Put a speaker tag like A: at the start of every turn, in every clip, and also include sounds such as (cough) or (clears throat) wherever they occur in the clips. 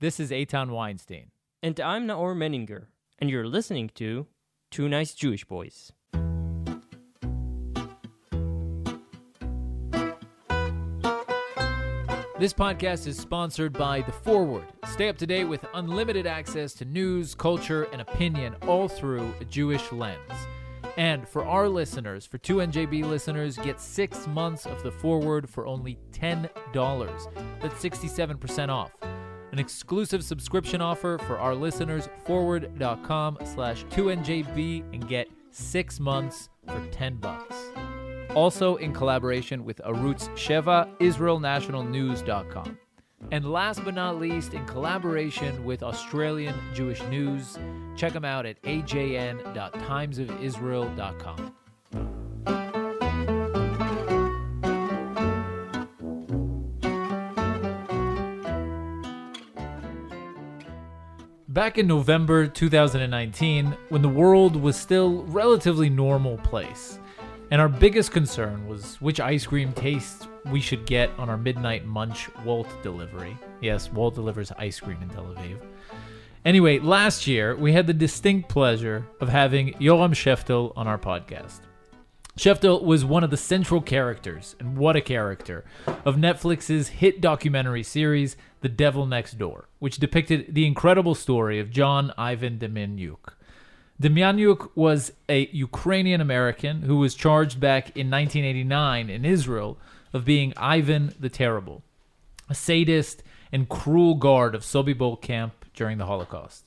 A: This is Eitan Weinstein.
B: And I'm Naor Meningher, and you're listening to Two Nice Jewish Boys.
A: This podcast is sponsored by The Forward. Stay up to date with unlimited access to news, culture, and opinion all through a Jewish lens. And for our listeners, for 2NJB listeners, get six months of The Forward for only $10. That's 67% off. An exclusive subscription offer for our listeners, forward.com slash 2NJB and get six months for 10 bucks also in collaboration with Arutz Sheva, IsraelNationalNews.com. And last but not least, in collaboration with Australian Jewish News, check them out at ajn.timesofisrael.com. Back in November 2019, when the world was still relatively normal place, and our biggest concern was which ice cream taste we should get on our midnight munch Wolt delivery. Yes, Wolt delivers ice cream in Tel Aviv. Anyway, last year we had the distinct pleasure of having Yoram Sheftel on our podcast. Sheftel was one of the central characters, and what a character, of Netflix's hit documentary series, The Devil Next Door, which depicted the incredible story of John Ivan Demjanjuk. Demjanjuk was a Ukrainian American who was charged back in 1989 in Israel of being Ivan the Terrible, a sadist and cruel guard of Sobibor camp during the Holocaust.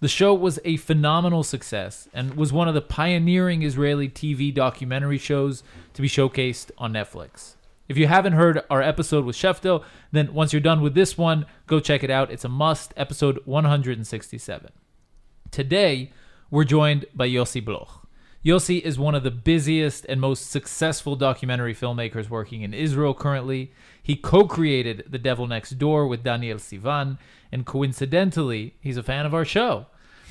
A: The show was a phenomenal success and was one of the pioneering Israeli TV documentary shows to be showcased on Netflix. If you haven't heard our episode with Sheftel, then once you're done with this one, go check it out. It's a must, episode 167. Today, we're joined by Yossi Bloch. Yossi is one of the busiest and most successful documentary filmmakers working in Israel currently. He co created The Devil Next Door with Daniel Sivan, and coincidentally, he's a fan of our show.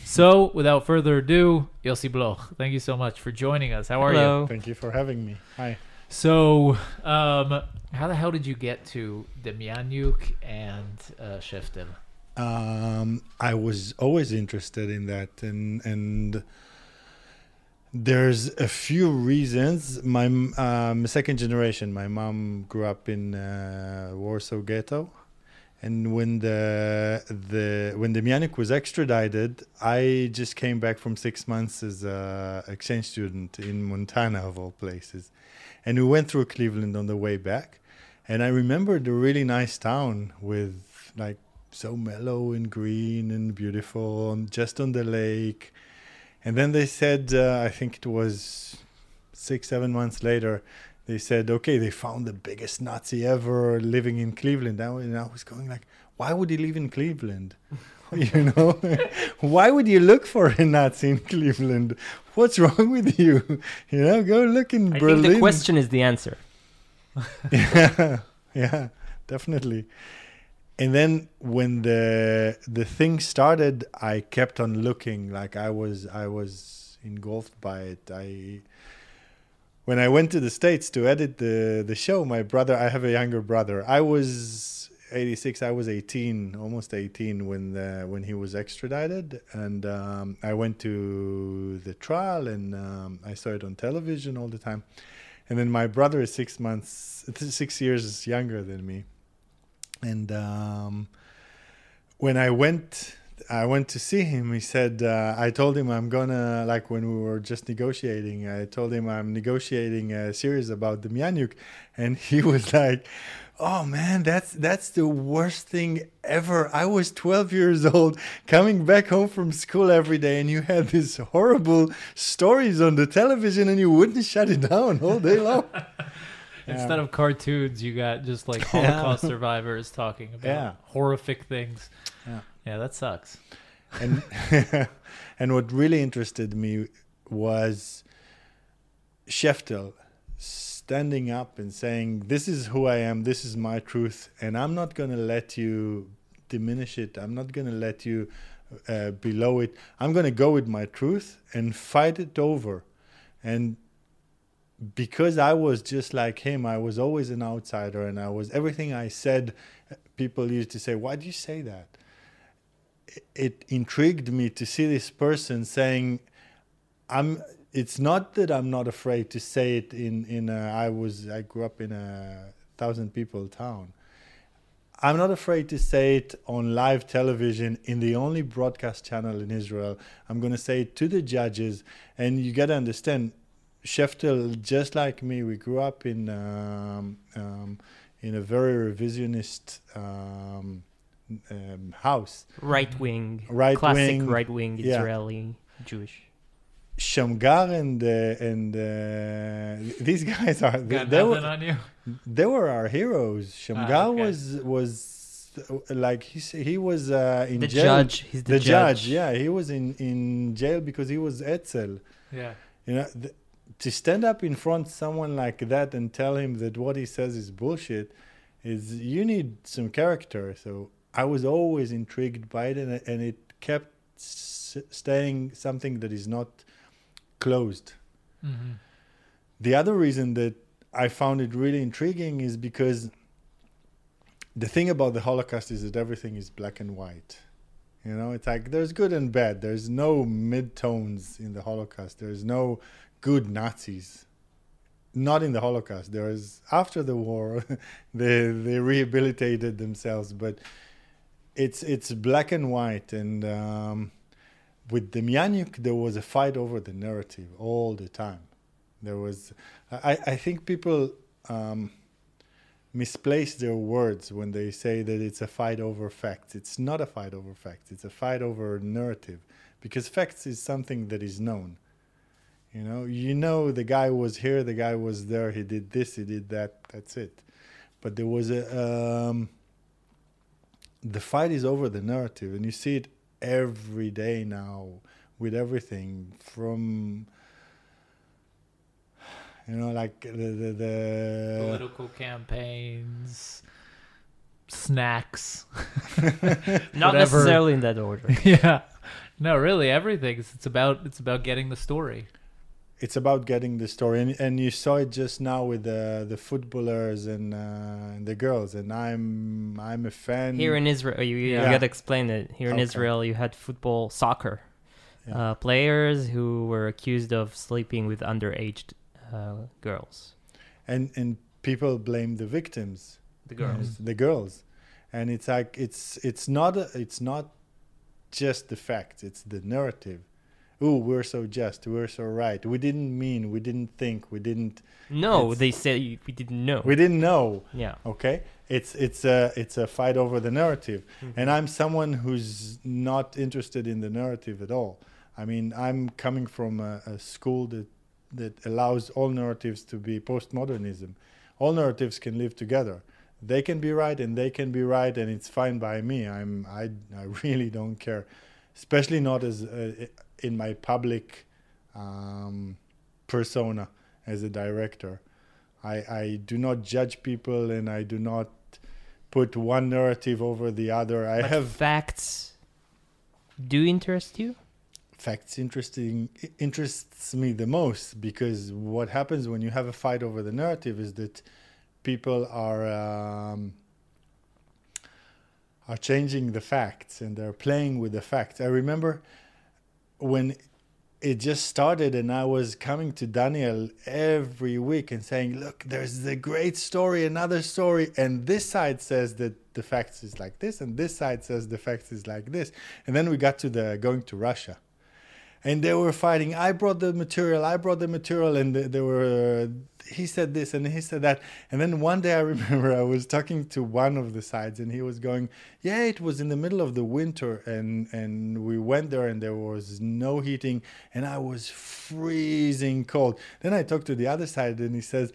A: So, without further ado, Yossi Bloch, thank you so much for joining us. How are
B: Hello.
A: you?
C: Thank you for having me. Hi.
A: So, um, how the hell did you get to Demjanjuk and uh, Sheftel?
C: Um, I was always interested in that, and and there's a few reasons. My um, second generation. My mom grew up in uh, Warsaw Ghetto, and when the the when Demjanjuk was extradited, I just came back from six months as a exchange student in Montana of all places, and we went through Cleveland on the way back, and I remembered a really nice town with like so mellow and green and beautiful, just on the lake. And then they said, uh, I think it was six, seven months later, they said, okay, they found the biggest Nazi ever living in Cleveland. And I was going like, why would he live in Cleveland? (laughs) you know, (laughs) why would you look for a Nazi in Cleveland? What's wrong with you? (laughs) You know, go look in
B: I
C: Berlin.
B: think the question is the answer.
C: yeah, yeah, definitely. And then when the the thing started, I kept on looking. Like I was I was engulfed by it. I when I went to the states to edit the the show, my brother. I have a younger brother. I was 86. I was 18, almost 18 when the, when he was extradited, and um, I went to the trial and um, I saw it on television all the time. And then my brother is six months, six years younger than me and um, when I went, I went to see him. He said, uh, I told him I'm gonna like when we were just negotiating. I told him I'm negotiating a series about the Demjanjuk, and he (laughs) was like, "Oh man, that's that's the worst thing ever. I was 12 years old, coming back home from school every day, and you had these horrible stories on the television, and you wouldn't shut it down all day long." (laughs)
A: Instead of cartoons, you got just like (laughs) Holocaust survivors talking about
C: Yeah.
A: horrific things.
C: Yeah.
A: Yeah, that sucks.
C: and (laughs) and what really interested me was Sheftel standing up and saying, "This is who I am. This is my truth, and I'm not going to let you diminish it. I'm not going to let you uh, below it. I'm going to go with my truth and fight it over." And because I was just like him, I was always an outsider, and I was everything I said. People used to say, "Why do you say that?" it intrigued me to see this person saying, "I'm." It's not that I'm not afraid to say it in in a, I was I grew up in a thousand people town. I'm not afraid to say it on live television in the only broadcast channel in Israel. I'm going to say it to the judges, and you got to understand, Sheftel, just like me, we grew up in um, um, in a very revisionist um, um, house.
B: Right wing,
C: Right
B: classic
C: wing,
B: right wing
C: yeah.
B: Israeli Jewish.
C: Shamgar and uh, and uh, these (laughs) guys are they, they were
A: on you?
C: they were our heroes. Shamgar
A: Ah, okay.
C: was was like he he was uh, in
B: The
C: jail.
B: judge, he's the,
C: the judge. yeah, he was in in jail because he was Etzel.
A: Yeah.
C: You know, th- to stand up in front of someone like that and tell him that what he says is bullshit, is you need some character. So I was always intrigued by it, and, it- and it kept s- staying something that is not closed.
A: hmm
C: The other reason that I found it really intriguing is because the thing about the Holocaust is that everything is black and white. You know, it's like there's good and bad. There's no midtones in the Holocaust. There's no good Nazis. Not in the Holocaust. There is after the war, (laughs) they they rehabilitated themselves, but it's it's black and white. And um, with Demjanjuk, there was a fight over the narrative all the time. There was, I, I think people um, misplace their words when they say that it's a fight over facts. It's not a fight over facts. It's a fight over narrative, because facts is something that is known. You know, you know the guy was here, the guy was there, he did this, he did that. That's it. But there was a um, the fight is over the narrative, and you see it every day now with everything from you know like the the, the
A: Political campaigns, snacks. (laughs)
B: Not necessarily in that order. (laughs)
A: yeah. No, really, everything. It's, it's about it's about getting the story.
C: It's about getting the story and, and you saw it just now with the the footballers and, uh, and the girls and i'm i'm a fan
B: Here in Israel, you, you
C: Yeah.
B: got to explain it. Here in
C: Okay.
B: Israel, you had football, soccer
C: Yeah.
B: uh, players who were accused of sleeping with underaged uh, girls.
C: and and people blame the victims
B: The girls.
C: the girls and it's like it's it's not a, it's not just the facts it's the narrative oh we're so just we're so right. We didn't mean we didn't think we didn't
B: No, they say we didn't know.
C: we didn't know.
B: Yeah.
C: okay? It's it's a it's a fight over the narrative. Mm-hmm. And i'm someone who's not interested in the narrative at all. I mean i'm coming from a, a school that that allows all narratives to be postmodernism. All narratives can live together. They can be right and they can be right and it's fine by me. I'm i, I (laughs) really don't care especially not as uh, in my public um, persona as a director I, I do not judge people and I do not put one narrative over the other. I
B: But
C: have
B: facts. Do interest you?
C: facts interesting interests me the most because what happens when you have a fight over the narrative is that people are um, are changing the facts and they're playing with the facts. I remember when it just started and I was coming to Daniel every week and saying, "Look, there's a great story, another story, and this side says that the facts is like this, and this side says the facts is like this." And then we got to the going to Russia, and they were fighting. I brought the material. I brought the material, and they, they were. Uh, he said this and he said that, and then one day I (laughs) remember I was talking to one of the sides, and he was going, "Yeah, it was in the middle of the winter, and and we went there, and there was no heating, and I was freezing cold." Then I talked to the other side, and he says.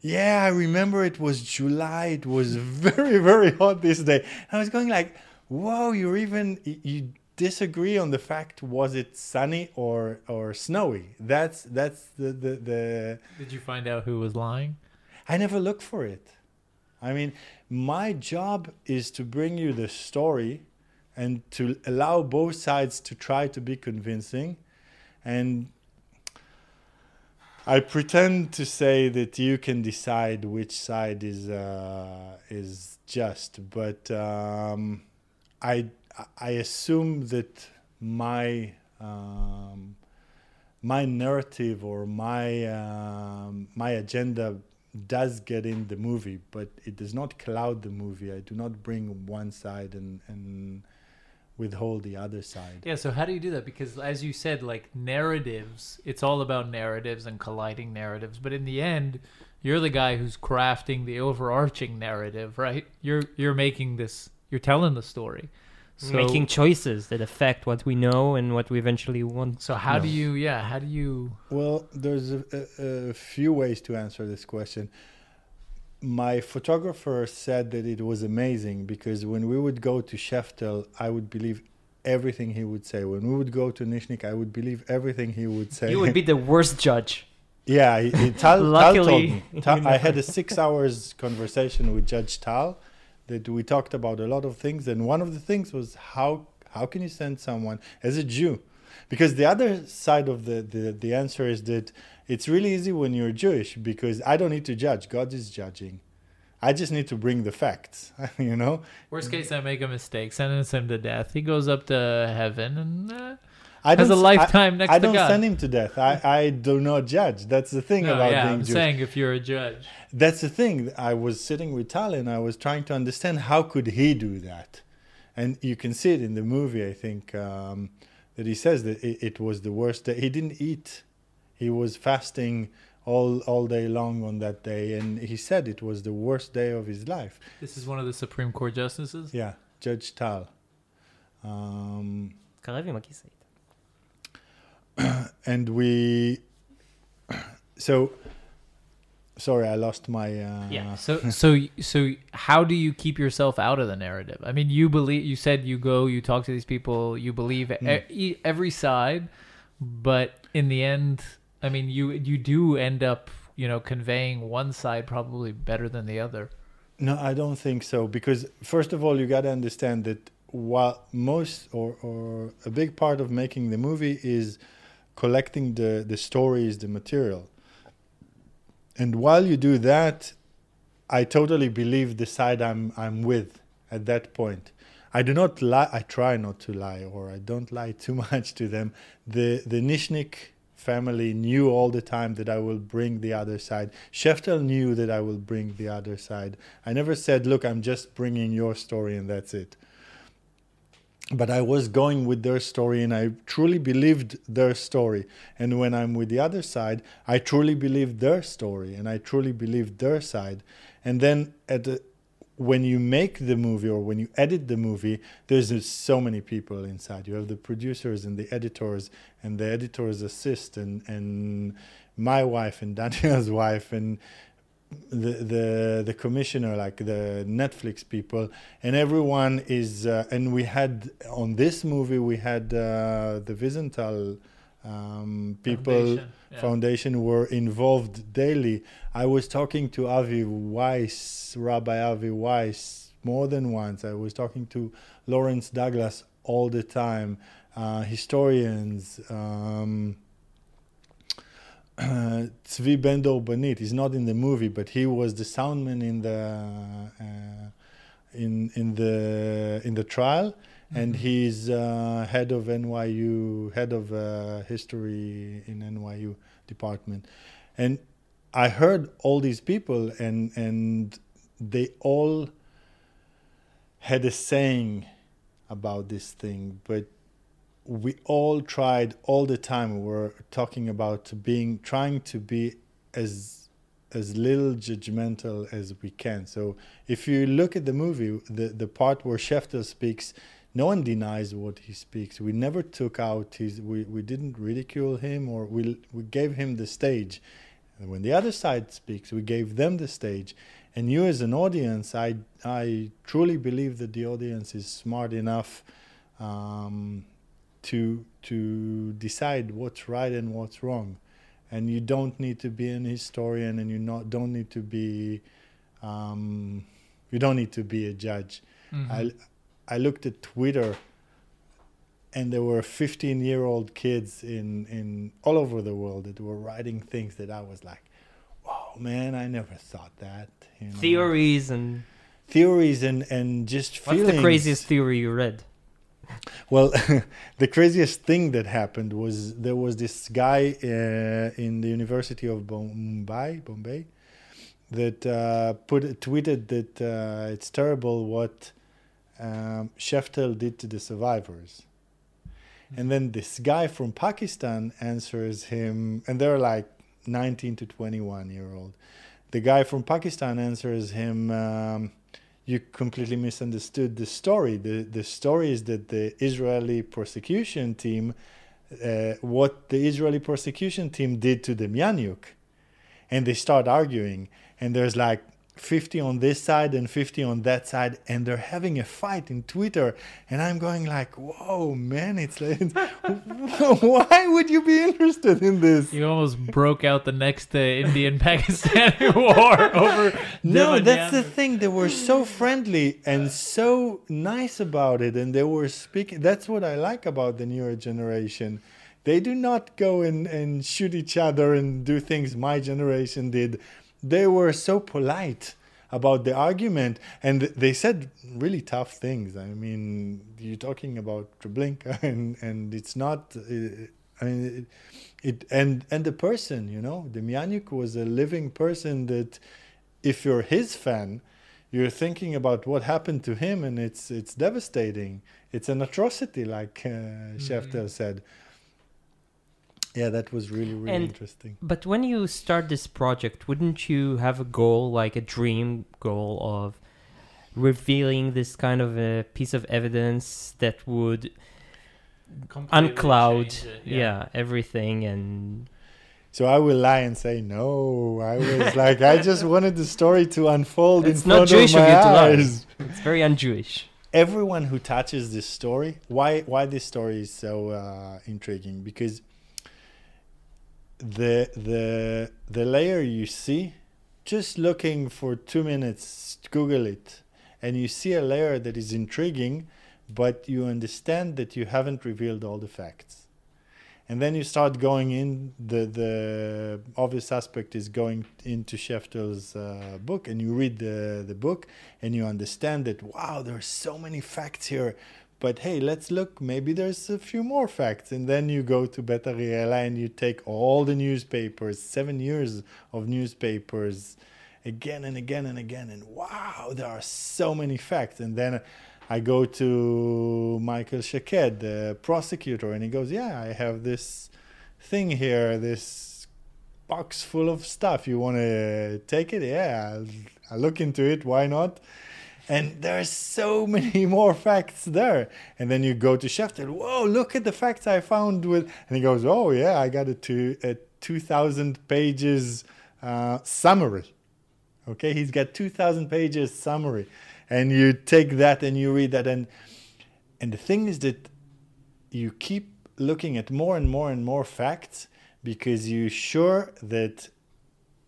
C: Yeah, I remember it was July. It was (laughs) very, very hot this day. I was going like, "Whoa, you're even you disagree on the fact was it sunny or or snowy? That's that's the the, the
A: Did you find out who was lying?
C: i never look for it. I mean my job is to bring you the story and to allow both sides to try to be convincing. And i pretend to say that you can decide which side is uh, is just but um, I I- assume that my um, my narrative or my um, my agenda does get in the movie, but it does not cloud the movie. I do not bring one side and and withhold the other side.
A: Yeah, so how do you do that? Because as you said, like narratives, it's all about narratives and colliding narratives. But in the end, you're the guy who's crafting the overarching narrative, right? You're you're making this, you're telling the story. So,
B: Making choices that affect what we know and what we eventually want.
A: so how do you, yeah, how do you?
C: Well, there's a, a, a few ways to answer this question. My photographer said that it was amazing because when we would go to Sheftel, I would believe everything he would say. When we would go to Nishnic, I would believe everything he would say.
B: You would be the worst judge. (laughs)
C: yeah, he, he, Tal, Tal told me. Tal,
B: you (laughs)
C: I had a six hours conversation with Judge Tal that we talked about a lot of things, and one of the things was how how can you send someone as a Jew? Because the other side of the, the, the answer is that it's really easy when you're Jewish because I don't need to judge. God is judging. I just need to bring the facts, (laughs) you know?
A: Worst case, I make a mistake, sentence him to death. He goes up to heaven and uh,
C: I
A: has a
C: lifetime I,
A: next
C: I
A: to God.
C: I don't send him to death. I, I do not judge. That's the thing
A: no,
C: about
A: yeah,
C: being
A: I'm
C: Jewish.
A: saying if you're a judge.
C: That's the thing. I was sitting with Tal and I was trying to understand how could he do that. And you can see it in the movie, I think, um, that he says that it, it was the worst day. He didn't eat. He was fasting all all day long on that day, and he said it was the worst day of his life.
A: This is one of the Supreme Court justices.
C: Yeah, Judge Tal. Um, (clears throat) and we. So, sorry, I lost my. Uh,
A: Yeah. So so so how do you keep yourself out of the narrative? I mean, you believe you said you go, you talk to these people, you believe e- e- every side, but in the end, I mean, you you do end up, you know, conveying one side probably better than the other.
C: No, I don't think so. Because first of all, you got to understand that while most or, or a big part of making the movie is collecting the the stories, the material, and while you do that, I totally believe the side I'm I'm with at that point. I do not lie. I try not to lie, or I don't lie too (laughs) much to them. The the Nishnic family knew all the time that I will bring the other side. Sheftel knew that I will bring the other side. I never said, "Look, I'm just bringing your story and that's it." But I was going with their story, and I truly believed their story. And when I'm with the other side, I truly believe their story, and I truly believe their side. And then at the when you make the movie or when you edit the movie, there's so many people inside. You have the producers and the editors and the editors assist and, and my wife and (laughs) Daniel's wife and the, the the commissioner, like the Netflix people, and everyone is. Uh, and we had on this movie we had uh, the Wiesenthal um, people
A: Foundation, yeah.
C: foundation were involved daily. I was talking to Avi Weiss, Rabbi Avi Weiss, more than once. I was talking to Lawrence Douglas all the time, uh, historians. Um, Tzvi Ben-Dor Benite, he's not in the movie, but he was the soundman in the uh, in in the in the trial, and
A: Mhm.
C: he's uh, head of NYU, head of uh, history in NYU department, and I heard all these people, and and they all had a saying about this thing, but we all tried all the time. We were talking about being, trying to be as as little judgmental as we can. So if you look at the movie, the the part where Sheftel speaks, no one denies what he speaks. We never took out his. We, we didn't ridicule him or we we gave him the stage. And when the other side speaks, we gave them the stage. And you, as an audience, I I truly believe that the audience is smart enough um, to to decide what's right and what's wrong. And you don't need to be an historian, and you not don't need to be um, you don't need to be a judge.
A: Mhm.
C: I I looked at Twitter, and there were 15 year old kids in in all over the world that were writing things that I was like, "Wow, man, I never thought that." You know?
B: Theories and
C: theories and and just
B: what's the craziest theory you read?
C: Well, (laughs) the craziest thing that happened was there was this guy uh, in the University of Bombay, Bombay, that uh, put tweeted that uh, it's terrible what um, Sheftel did to the survivors. And then this guy from Pakistan answers him, and they're like 19 to 21 year old. The guy from Pakistan answers him, um, You completely misunderstood the story. The, the story is that the Israeli prosecution team, uh, what the Israeli prosecution team did to the Demjanjuk. And they start arguing, and there's like 50 on this side and 50 on that side and they're having a fight in twitter and i'm going like whoa man it's like (laughs) (laughs) why would you be interested in this?
A: You almost broke out the next uh, Indian (laughs) Pakistani war over.
C: no that's the thing they were so friendly and so nice about it and they were speaking that's what i like about the newer generation. They do not go and, and shoot each other and do things my generation did they were so polite about the argument and they said really tough things. I mean you're talking about treblinka (laughs) and and it's not uh, i mean it, it and and the person you know Demjanjuk was a living person that if you're his fan you're thinking about what happened to him and it's it's devastating. It's an atrocity like uh, Sheftel said yeah that was really really
B: And-
C: interesting
B: But when you start this project, wouldn't you have a goal, like a dream goal of revealing this kind of a piece of evidence that would
A: Completely
B: uncloud,
A: change it,
B: yeah. everything and
C: So I will lie and say no. I was (laughs) like, I just wanted the story to unfold
B: It's
C: in
B: not
C: front
B: Jewish
C: of
B: of
C: my
B: you to lie.
C: eyes. (laughs)
B: it's very un-Jewish.
C: Everyone who touches this story, why why this story is so uh, intriguing? Because the the the layer you see, just looking for two minutes, Google it, and you see a layer that is intriguing, but you understand that you haven't revealed all the facts. And then you start going in the the obvious aspect is going into Sheftel's uh, book and you read the the book and you understand that wow there are so many facts here but hey let's look maybe there's a few more facts and then you go to Beit Ariela and you take all the newspapers 7 years of newspapers again and again and again and wow there are so many facts and then I go to Michael Shaked, the prosecutor, and he goes, "Yeah, I have this thing here, this box full of stuff. You want to take it? Yeah, I'll, I'll look into it. Why not?" And there's so (laughs) many more facts there. And then you go to Sheftel. Whoa, look at the facts I found with. And he goes, "Oh yeah, I got a two a two thousand pages uh, summary." Okay, he's got two thousand pages summary and you take that and you read that and and the thing is that you keep looking at more and more and more facts because you're sure that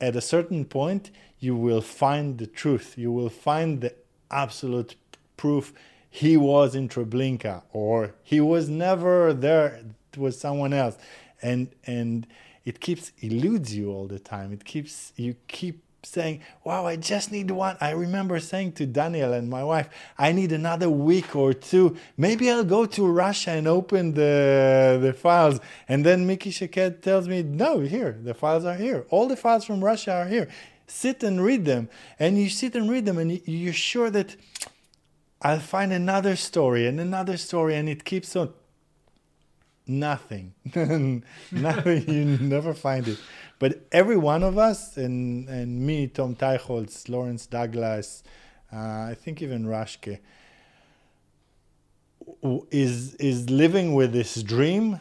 C: at a certain point you will find the truth you will find the absolute proof he was in Treblinka or he was never there it was someone else and and it keeps eludes you all the time it keeps you keep saying, Wow, I just need one. I remember saying to Daniel and my wife, I need another week or two. Maybe I'll go to Russia and open the, the files. And then Mickey Shaked tells me, No, here, the files are here. All the files from Russia are here. Sit and read them. And you sit and read them, and you- you're sure that I'll find another story and another story, and it keeps on. Nothing. (laughs) Nothing. You never find it. But every one of us, and, and me, Tom Teichholz, Lawrence Douglas, uh, I think even Rashke, is, is living with this dream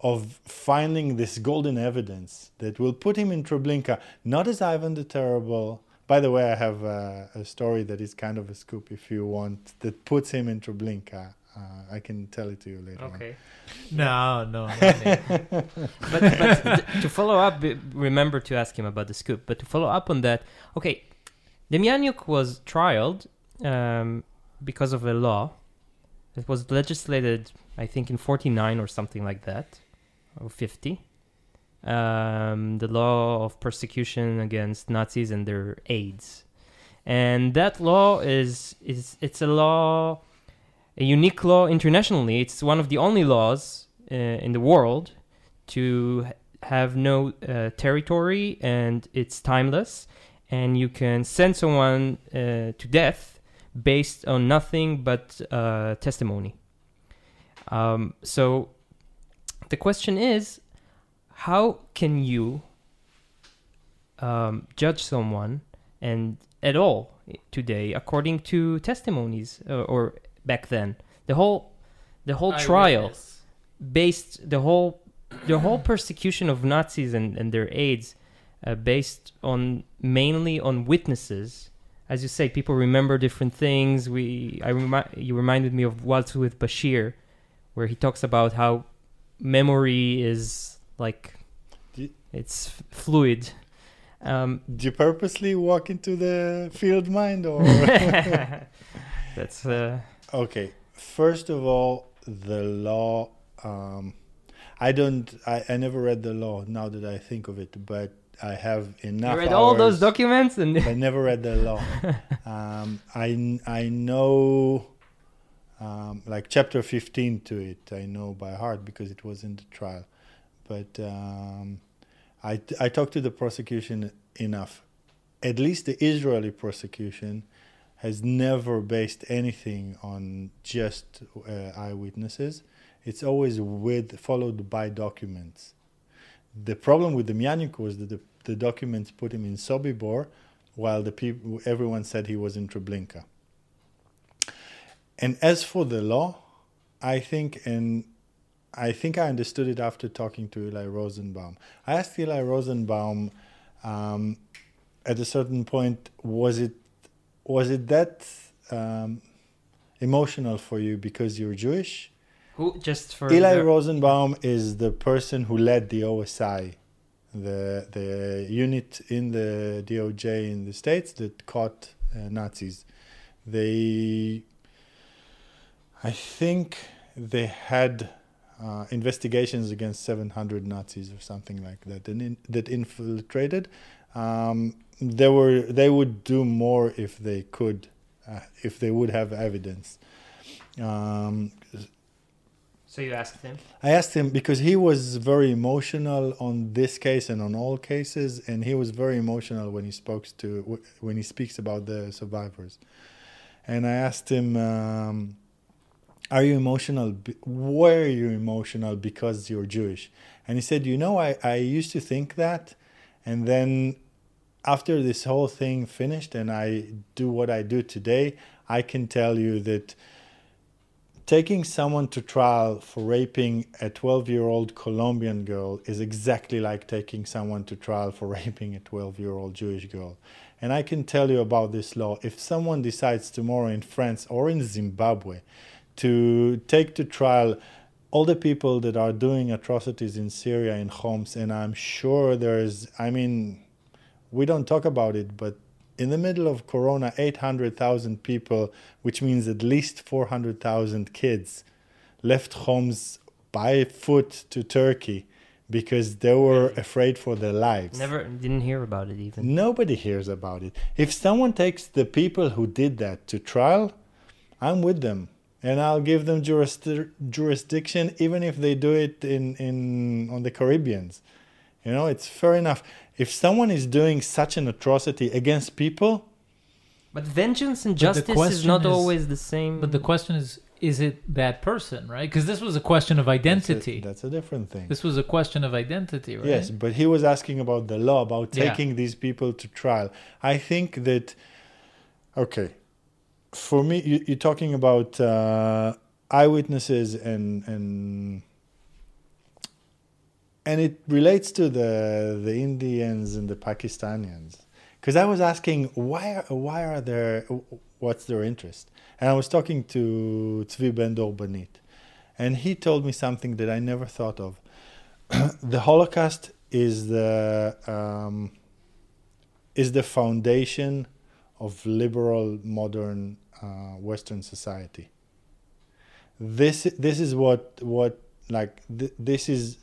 C: of finding this golden evidence that will put him in Treblinka, not as Ivan the Terrible. By the way, I have a, a story that is kind of a scoop if you want, that puts him in Treblinka. Uh, I can tell it to you later. on.
A: No, no. not (laughs)
B: but, but th- to follow up, remember to ask him about the scoop. But to follow up on that, okay, Demjanjuk was trialed um, because of a law that was legislated, I think, in 49 or something like that, or 50. Um, the law of persecution against Nazis and their aides. And that law is is it's a law a unique law internationally. It's one of the only laws uh, in the world to have no uh, territory and it's timeless. And you can send someone uh, to death based on nothing but uh, testimony. Um, so the question is how can you um, judge someone and at all today according to testimonies uh, or back then? The whole the whole trial based the whole the whole persecution of Nazis and, and their aides uh, based on mainly on witnesses. As you say people remember different things. We I remi- you reminded me of Waltz with Bashir where he talks about how memory is like it's fluid um, (laughs)
C: Do you purposely walk into the field mind or? (laughs)
B: that's uh,
C: okay. First of all, the law. Um, I don't. I, I never read the law. Now that I think of it, but I have enough.
B: you read all those documents and
C: I never read the law. (laughs) um, I I know um, like chapter fifteen to it. I know by heart because it was in the trial. But um, I I talked to the prosecution enough. At least the Israeli prosecution has never based anything on just uh, eyewitnesses. It's always with followed by documents. The problem with Demjanjuk was that the, the documents put him in Sobibor, while the people everyone said he was in Treblinka. And as for the law, I think and I think I understood it after talking to Eli Rosenbaum. I asked Eli Rosenbaum um, at a certain point, was it was it that um, emotional for you because you're Jewish?
B: who just for
C: Eli
B: the-
C: Rosenbaum is the person who led the OSI, the the unit in the DOJ in the states that caught uh, Nazis. They, I think, they had uh, investigations against 700 Nazis or something like that, and in, that infiltrated. Um, they were they would do more if they could, uh, if they would have evidence. Um,
B: so you asked him
C: I asked him because he was very emotional on this case and on all cases, and he was very emotional when he spoke to when he speaks about the survivors. And I asked him, um, "Are you emotional? Were you emotional because you're Jewish?" And he said, "You know, I I used to think that, and then after this whole thing finished, and I do what I do today, I can tell you that." taking someone to trial for raping a 12 year old Colombian girl is exactly like taking someone to trial for (laughs) raping a 12 year old Jewish girl. And I can tell you about this law. If someone decides tomorrow in France or in Zimbabwe to take to trial all the people that are doing atrocities in Syria in Homs, and I'm sure there's, I mean, we don't talk about it, but in the middle of Corona, 800,000 people, which means at least 400,000 kids, left homes by foot to Turkey because they were afraid for their lives.
B: never didn't hear about it even
C: Nobody hears about it. If someone takes the people who did that to trial, I'm with them. And I'll give them jurisdi- jurisdiction even if they do it in, in on the Caribbeans. You know, it's fair enough. If someone is doing such an atrocity against people,
B: but vengeance and justice is not
A: is-
B: always the same
A: But the question is, is it that person, right? Because this was a question of
C: that's a-
A: identity.
C: that's a, different thing.
A: This was a question of identity, right?
C: Yes, but he was asking about the law, about
A: Yeah.
C: taking these people to trial. I think that, okay, for me, you, you're talking about uh, eyewitnesses and and and it relates to the the Indians and the Pakistanians. Because I was asking why are, why are there what's their interest, and I was talking to Tzvi Ben Dor Benite, and he told me something that I never thought of (clears throat) the Holocaust is the um, is the foundation of liberal modern uh, Western society. This this is what what like th- this is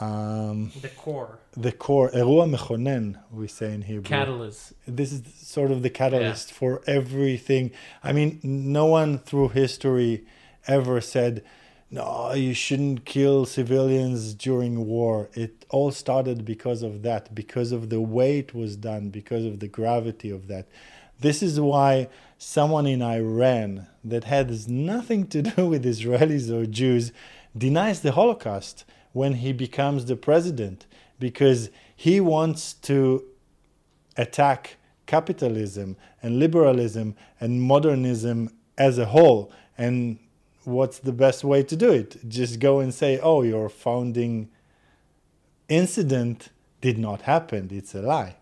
C: um,
B: the core.
C: The core. Erua mechonen, we say in Hebrew.
A: Catalyst.
C: This is sort of the catalyst yeah. for everything. I mean, no one through history ever said no, you shouldn't kill civilians during war. It all started because of that, because of the way it was done, because of the gravity of that. This is why someone in Iran that has nothing to do with Israelis or Jews denies the Holocaust when he becomes the president because he wants to attack capitalism and liberalism and modernism as a whole. And what's the best way to do it? Just go and say, oh, your founding incident did not happen. It's a lie.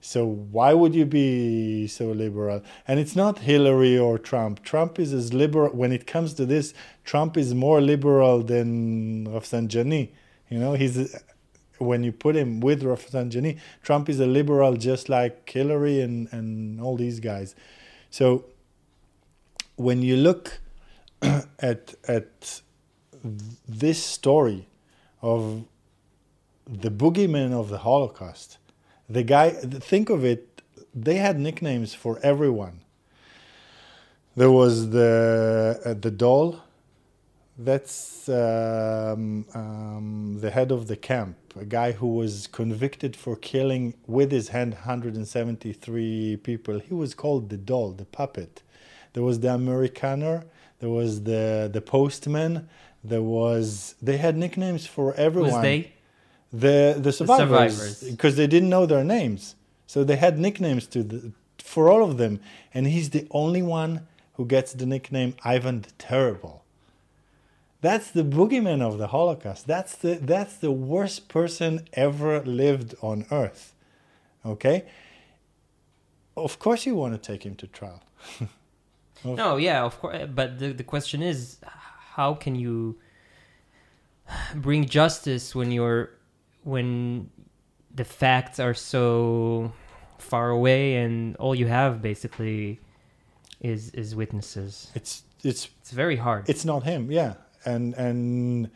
C: So why would you be so liberal? And it's not Hillary or Trump. Trump is as liberal when it comes to this. Trump is more liberal than Rafsanjani. You know, he's when you put him with Rafsanjani, Trump is a liberal just like Hillary and and all these guys. So when you look (clears throat) at at this story of the boogeyman of the Holocaust, the guy think of it they had nicknames for everyone. There was the uh, the doll that's um, um, the head of the camp a guy who was convicted for killing with his hand 173 people. He was called the doll the puppet. There was the americaner there was the the postman. There was they had nicknames for everyone.
B: Who's they?
C: the the survivors. because they didn't know their names. So they had nicknames to the, for all of them. And he's the only one who gets the nickname ivan the terrible. That's the boogeyman of the holocaust. That's the that's the worst person ever lived on earth. Okay? Of course you want to take him to trial (laughs)
B: No, yeah, of course. Eh, but the the question is, how can you bring justice when you're when the facts are so far away and all you have basically is is witnesses.
C: it's it's
B: It's very hard.
C: It's not him, yeah. And and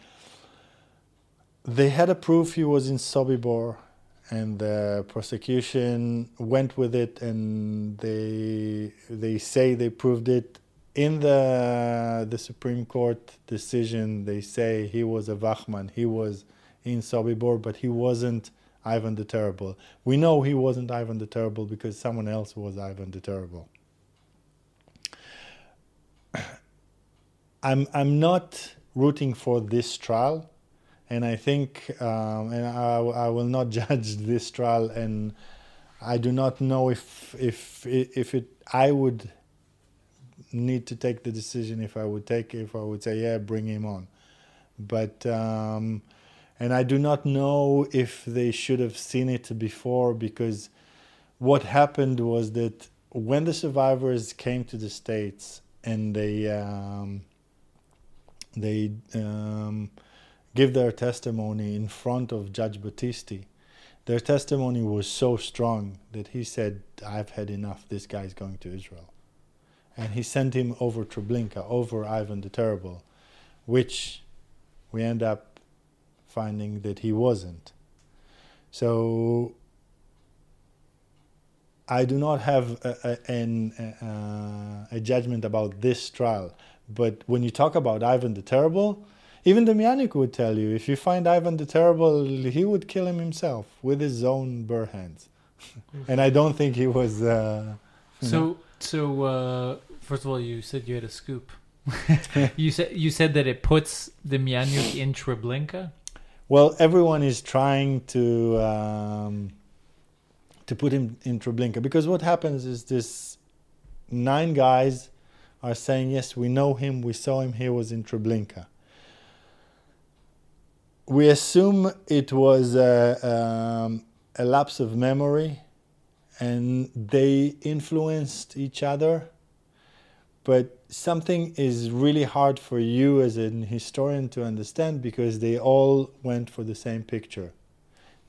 C: they had a proof he was in Sobibor and the prosecution went with it and they they say they proved it in the the Supreme Court decision. They say he was a Vachman he was in Sobibor but he wasn't Ivan the Terrible. We know he wasn't Ivan the Terrible because someone else was Ivan the Terrible. I'm I'm not rooting for this trial, and I think um, and I, I will not (laughs) judge this trial, and I do not know if if if it I would need to take the decision if I would take if I would say yeah bring him on, but um, and I do not know if they should have seen it before because what happened was that when the survivors came to the states and they um, they um, give their testimony in front of Judge Battisti. Their testimony was so strong that he said, I've had enough. This guy's going to Israel. And he sent him over Treblinka, over Ivan the Terrible, which we end up finding that he wasn't. So I do not have a, a, an, uh, a judgment about this trial. But when you talk about Ivan the Terrible, even Demjanjuk would tell you if you find Ivan the Terrible, he would kill him himself with his own bare hands. (laughs) and I don't think he was. Uh, know.
A: So, so uh, first of all, you said you had a scoop. (laughs) you said you said that it puts Demjanjuk in Treblinka.
C: Well, everyone is trying to um, to put him in Treblinka because what happens is this nine guys are saying yes, we know him, we saw him, he was in Treblinka. We assume it was a, um, a lapse of memory, and they influenced each other. But something is really hard for you as an historian to understand because they all went for the same picture.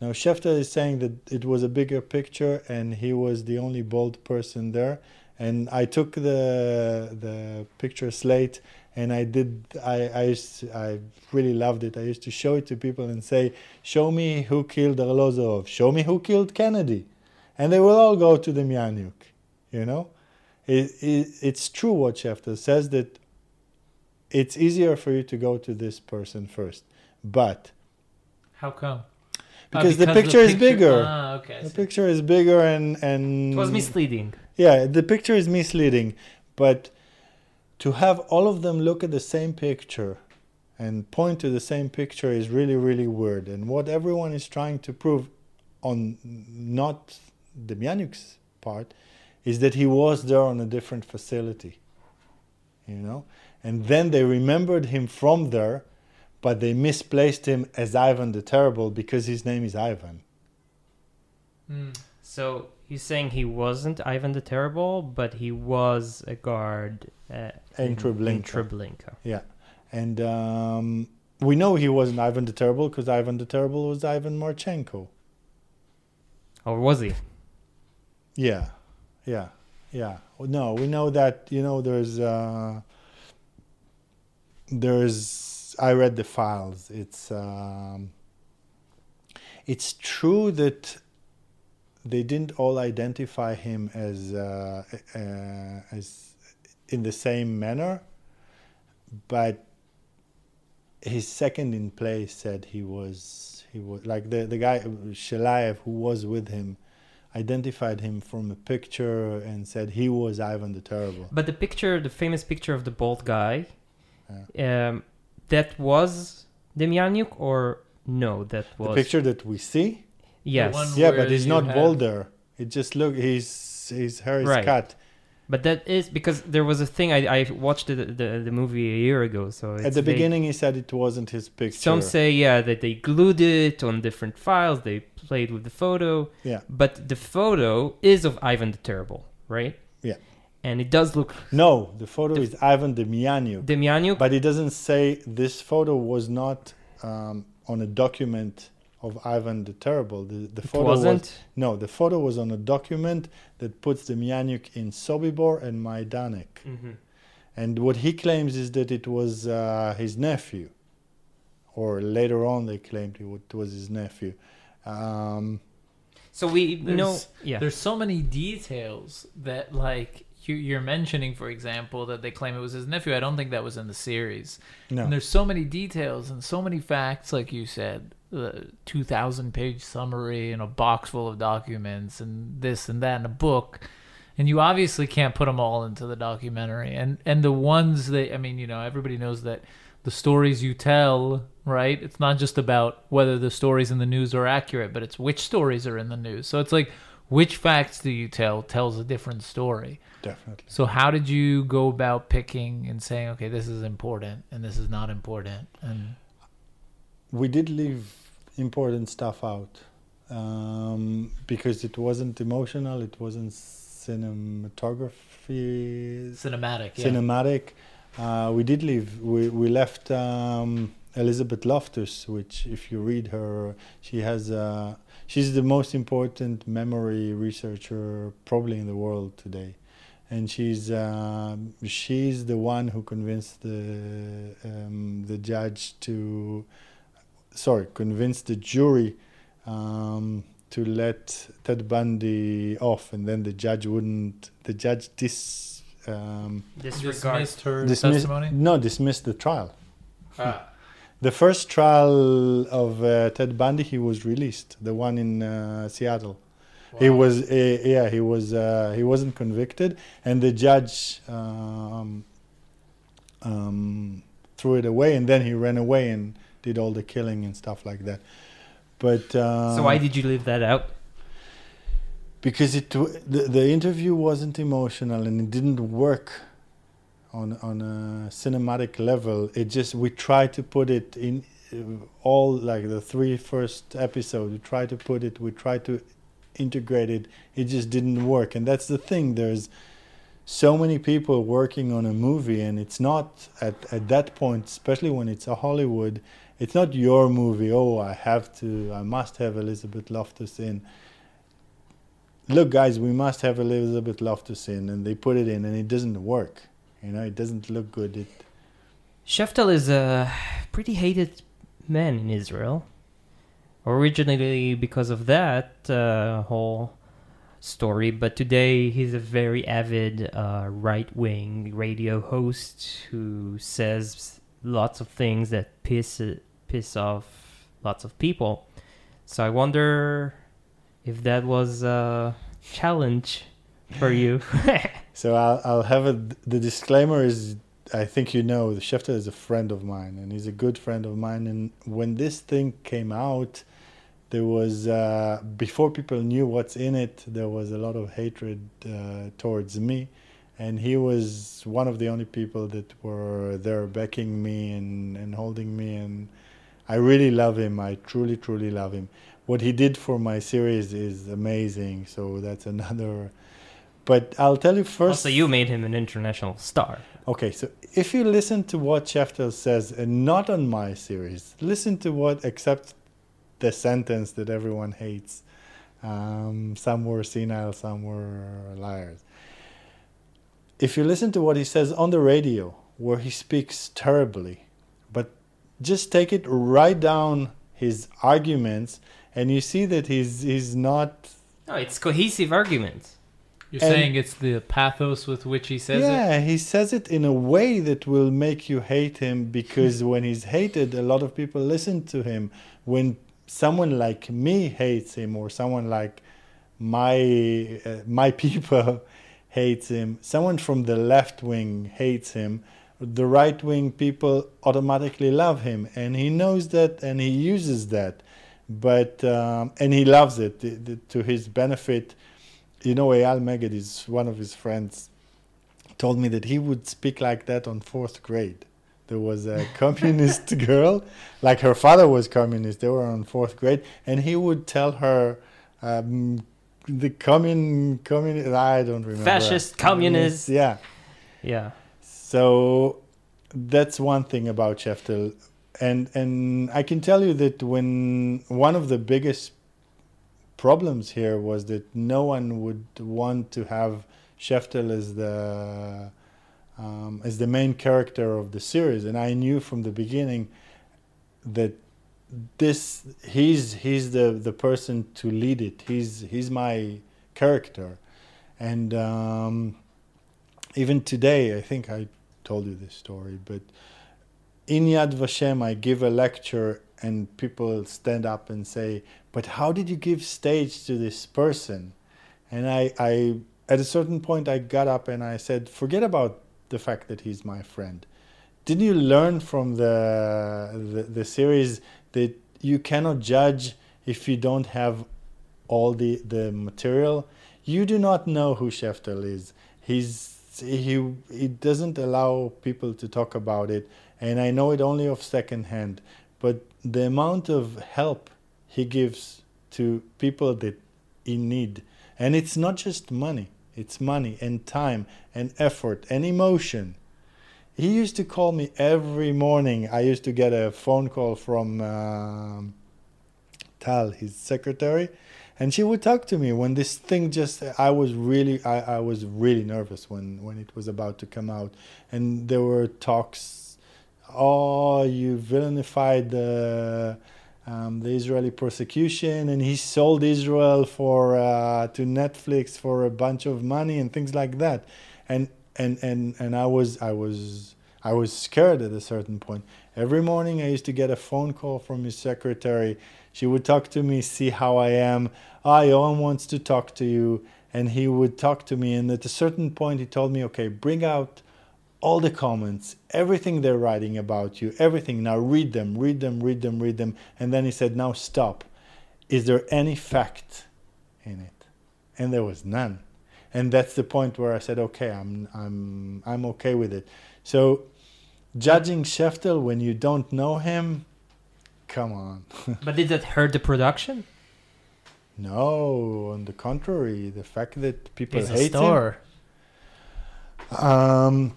C: Now, Sheftel is saying that it was a bigger picture and he was the only bold person there. And I took the, the picture slate and I did. I I used to- I really loved it. I used to show it to people and say, "Show me who killed Arlozov. Show me who killed Kennedy," and they will all go to Demjanjuk. You know, it, it, it's true what Sheftel says that it's easier for you to go to this person first, but
A: How come?
C: because, the picture is bigger.
A: Ah, okay.
C: The picture is bigger and and
B: It was misleading.
C: yeah, the picture is misleading, but to have all of them look at the same picture and point to the same picture is really, really weird. And what everyone is trying to prove on not Demjanjuk's part is that he was there on a different facility, you know? And then they remembered him from there, but they misplaced him as Ivan the Terrible because his name is Ivan.
A: Hmm.
B: So he's saying he wasn't Ivan the Terrible, but he was a guard uh,
C: In Treblinka.
B: In Treblinka.
C: And um, we know he wasn't Ivan the Terrible because Ivan the Terrible was Ivan Marchenko.
B: Or was he?
C: Yeah, yeah, yeah. No, we know that. You know, there's uh, there's. I read the files. It's um, it's true that they didn't all identify him as uh, uh, as in the same manner, but his second in place said he was he was like the the guy Shalaev who was with him identified him from a picture and said he was Ivan the Terrible.
B: But the picture, the famous picture of the bald guy, um, that was Demjanjuk or no? That
C: The picture that we see,
B: yes.
C: yeah, but he's not
A: have-
C: bald there. It just look his his hair is
B: Right.
C: cut.
B: But that is because there was a thing I, I watched the, the the movie a year ago. So
C: At the beginning, he said it wasn't his picture.
B: some say yeah that they glued it on different files. They played with the photo,
C: yeah,
B: but the photo is of Ivan the Terrible, right?
C: Yeah.
B: And it does look
C: no, the photo
B: The-
C: is Ivan Demjanjuk,
B: Demjanjuk.
C: but it doesn't say this photo was not um, on a document of Ivan the Terrible. The the photo was
B: wasn't.
C: no, the photo was on a document that puts the Demjanjuk in Sobibor and Majdanek.
B: hmm
C: And what he claims is that it was uh, his nephew, or later on they claimed it was his nephew. Um,
B: So we know,
A: There's-
B: yeah.
A: There's so many details that, like, you, you're mentioning, for example, that they claim it was his nephew. I don't think that was in the series.
C: no,
A: And there's so many details and so many facts, like you said, the 2,000 page summary and a box full of documents and this and that in a book. And you obviously can't put them all into the documentary. And and the ones that I mean, you know, everybody knows that the stories you tell, right? It's not just about whether the stories in the news are accurate, but it's which stories are in the news. So it's like which facts do you tell tells a different story.
C: definitely.
A: So how did you go about picking and saying, okay, this is important and this is not important? And
C: We did leave important stuff out um, because it wasn't emotional, it wasn't cinematography,
A: cinematic, yeah.
C: cinematic. Uh, we did leave. We we left um, Elizabeth Loftus, which if you read her, she has. Uh, she's the most important memory researcher probably in the world today, and she's um she's the one who convinced the um, the judge to, sorry, convinced the jury. Um, to let Ted Bundy off, and then the judge wouldn't. The judge dis um,
A: dismissed her
C: dismiss,
A: testimony.
C: no, dismissed the trial.
A: Ah. (laughs)
C: The first trial of uh, Ted Bundy, he was released. The one in uh, Seattle. He was, uh, yeah, he was, uh, he wasn't convicted, and the judge um, um, threw it away, and then he ran away and did all the killing and stuff like that. But uh,
B: so why did you leave that out?
C: because it the, the interview wasn't emotional and it didn't work on on a cinematic level it just we tried to put it in uh, all like the three first episodes we tried to put it we tried to integrate it it just didn't work and that's the thing there's so many people working on a movie and it's not at, at that point especially when it's a hollywood it's not your movie. Oh i have to i must have elizabeth loftus in. Look guys we must have elizabeth loftus in. And they put it in and it doesn't work. You know it doesn't look good. It
B: Sheftel is a pretty hated man in Israel. Originally, because of that uh, whole story, but today he's a very avid uh, right wing radio host who says lots of things that piss, piss off lots of people. So I wonder if that was a challenge for you. (laughs) (laughs)
C: So I'll, I'll have a, the disclaimer is I think you know the Sheftel is a friend of mine and he's a good friend of mine. And when this thing came out, there was uh, before people knew what's in it, there was a lot of hatred uh, towards me, and he was one of the only people that were there backing me and, and holding me. And I really love him. I truly, truly love him. What he did for my series is amazing. So that's another. But I'll tell you first.
B: Also, you made him an international star.
C: Okay, so if you listen to what Sheftel says, and not on my series, listen to what, except the sentence that everyone hates. Um, some were senile, some were liars. If you listen to what he says on the radio, where he speaks terribly, but just take it, right down his arguments, and you see that he's he's not.
B: No, it's cohesive arguments.
A: You're
C: And-
A: saying it's the pathos with which he says it?
C: yeah, he says it in a way that will make you hate him because when he's hated, a lot of people listen to him. When someone like me hates him, or someone like my uh, my (laughs) people hates him, someone from the left wing hates him, the right wing people automatically love him, and he knows that, and he uses that, but um, and he loves it to, to his benefit. You know, Eyal Meged is one of his friends told me that he would speak like that on fourth grade. There was a (laughs) communist girl, like her father was communist. They were on fourth grade, and he would tell her um, the commun communist. I don't remember.
B: Fascist, communist.
C: Yeah.
B: Yeah.
C: So that's one thing about Sheftel, and and I can tell you that when one of the biggest problems here was that no one would want to have Sheftel as the um, as the main character of the series, and I knew from the beginning that this he's he's the the person to lead it. He's he's my character, and um, even today, I think I told you this story, but in Yad Vashem, I give a lecture, and people stand up and say, "But how did you give stage to this person?" And I, I at a certain point, I got up and I said, "Forget about the fact that he's my friend. Didn't you learn from the the, the series that you cannot judge if you don't have all the the material? You do not know who Sheftel is. He's he he doesn't allow people to talk about it, and I know it only of second hand. But the amount of help he gives to people that in need, and it's not just money. It's money and time and effort and emotion. He used to call me every morning. I used to get a phone call from um Tal, his secretary, and she would talk to me when this thing just i was really i, I was really nervous when when it was about to come out and there were talks oh you villainified the um, the Israeli persecution, and he sold Israel for uh, to Netflix for a bunch of money and things like that, and and and and I was I was I was scared at a certain point. Every morning I used to get a phone call from his secretary. She would talk to me, see how I am. Ah, Yoram wants to talk to you. And he would talk to me. And at a certain point, he told me, okay, bring out all the comments, everything they're writing about you, everything. Now read them, read them, read them, read them. And then he said, now stop. Is there any fact in it? And there was none. And that's the point where I said, okay, I'm, I'm, I'm okay with it. So judging Sheftel when you don't know him, come on. (laughs)
B: But did that hurt the production?
C: No, on the contrary, the fact that people
A: He's a
C: hate
A: star.
C: him. Um,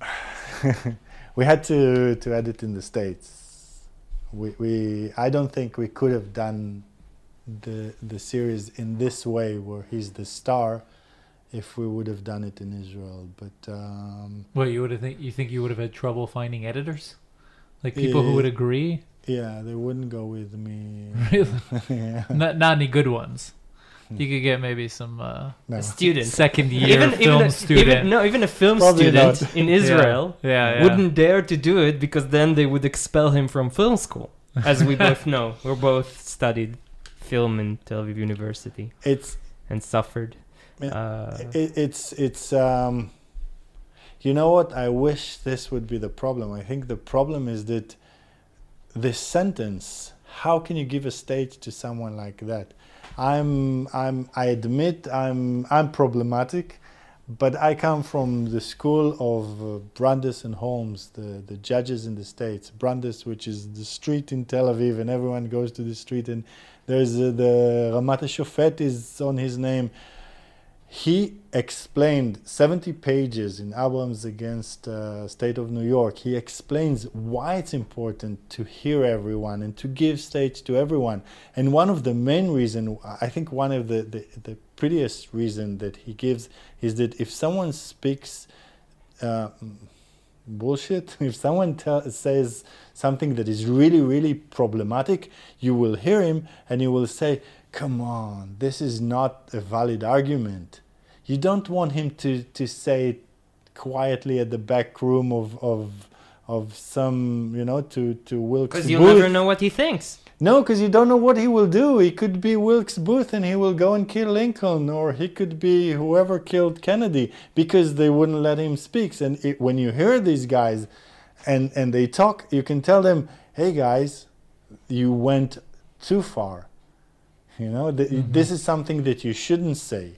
C: (laughs) we had to to edit in the states. We we I don't think we could have done the the series in this way where he's the star, if we would have done it in Israel. But um,
A: What you would have think? You think you would have had trouble finding editors, like people who
C: Eh,
A: would agree?
C: yeah, they wouldn't go with me. (laughs)
A: Really?
C: yeah. (laughs)
A: Not not any good ones. You could get maybe some uh,
C: No.
B: Student.
A: second (laughs) year
B: even,
A: film
B: even, a,
A: student.
B: even no, even a film
C: Probably
B: student
C: not.
B: in Israel
A: yeah, yeah.
B: wouldn't dare to do it because then they would expel him from film school. As we both know, we're both studied film in Tel Aviv University
C: It's
B: and suffered. Uh,
C: it, it's it's um you know what? I wish this would be the problem. I think the problem is that this sentence how can you give a stage to someone like that? I'm i'm i admit i'm i'm problematic but i come from the school of uh, brandeis and holmes the the judges in the states. Brandeis which is the street in tel aviv and everyone goes to the street and there's uh, the ramat shofet is on his name he explained 70 pages in Abrams against uh, State of New York. He explains why it's important to hear everyone and to give stage to everyone. And one of the main reason, I think one of the, the, the prettiest reason that he gives is that if someone speaks uh, bullshit, (laughs) if someone tell, says something that is really, really problematic, you will hear him and you will say, come on, this is not a valid argument. You don't want him to, to say it quietly at the back room of, of, of some, you know, to, to Wilkes
B: Because you'll never know what he thinks.
C: No, because you don't know what he will do. He could be Wilkes Booth and he will go and kill Lincoln, or he could be whoever killed Kennedy because they wouldn't let him speak. And it, when you hear these guys and, and they talk, you can tell them, hey guys, you went too far. You know, th-
A: Mhm.
C: this is something that you shouldn't say.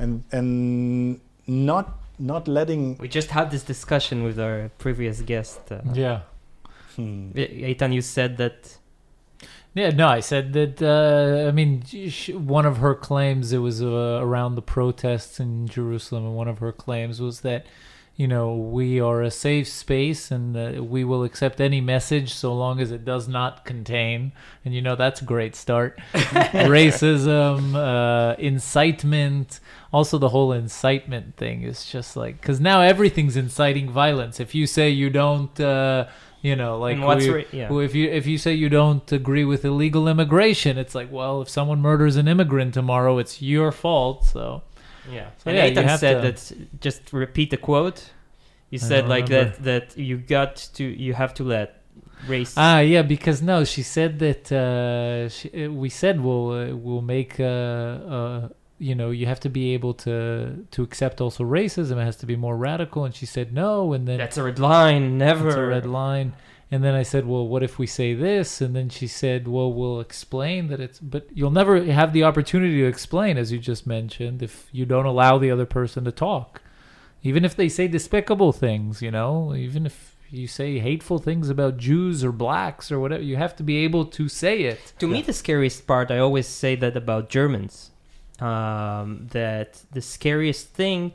C: And, and not, not letting.
B: We just had this discussion with our previous guest. Uh,
A: yeah.
C: Hmm.
B: Eitan, you said that.
A: Yeah, no, I said that. Uh, I mean, sh- one of her claims it was uh, around the protests in Jerusalem, and one of her claims was that, you know, we are a safe space and uh, we will accept any message so long as it does not contain. And you know, that's a great start. (laughs) Racism, uh, incitement. Also, the whole incitement thing is just like because now everything's inciting violence. If you say you don't. You know, like we-
B: ra- yeah.
A: if you if you say you don't agree with illegal immigration, it's like, well, if someone murders an immigrant tomorrow, it's your fault. So
B: Yeah.
A: So
B: and
A: yeah,
B: said
A: to-
B: that. Just repeat the quote. You said like
A: remember.
B: that that you got to you have to let race.
A: ah, yeah, because no, she said that uh, she, uh, we said we'll uh, we'll make uh, uh, you know you have to be able to to accept also racism. It has to be more radical, and she said no, and then
B: That's a red line. Never.
A: It's a red line. And then I said, well, what if we say this? And then she said, well, we'll explain that it's, but you'll never have the opportunity to explain, as you just mentioned, if you don't allow the other person to talk. Even if they say despicable things, you know, even if you say hateful things about Jews or blacks or whatever, you have to be able to say it.
B: To me, the scariest part, I always say that about Germans. Um, that the scariest thing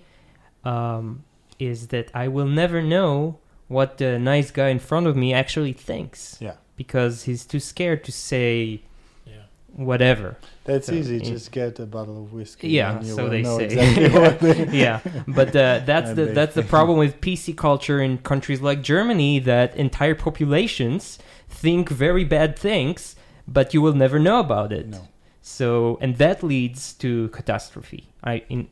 B: um, is that I will never know what the nice guy in front of me actually thinks.
C: Yeah.
B: Because he's too scared to say
A: Yeah.
B: whatever.
C: That's
B: So,
C: easy.
B: in-
C: Just get a bottle of whiskey.
B: Yeah,
C: and you
B: so
C: will
B: they
C: know
B: say.
C: Exactly (laughs) they, (laughs)
B: yeah, but uh, that's (laughs) the that's the problem with PC culture in countries like Germany that entire populations think very bad things, but you will never know about it.
C: No.
B: So and that leads to catastrophe. I in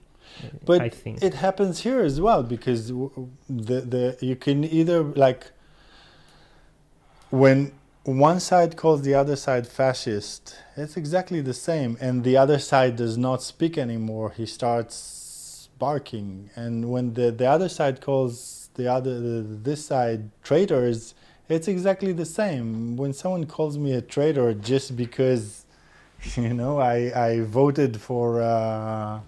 C: But
B: I think
C: It happens here as well because the the you can either like when one side calls the other side fascist, it's exactly the same, and the other side does not speak anymore. He starts barking, and when the the other side calls the other the, this side traitors, it's exactly the same. When someone calls me a traitor just because, (laughs) you know, I I voted for. Uh,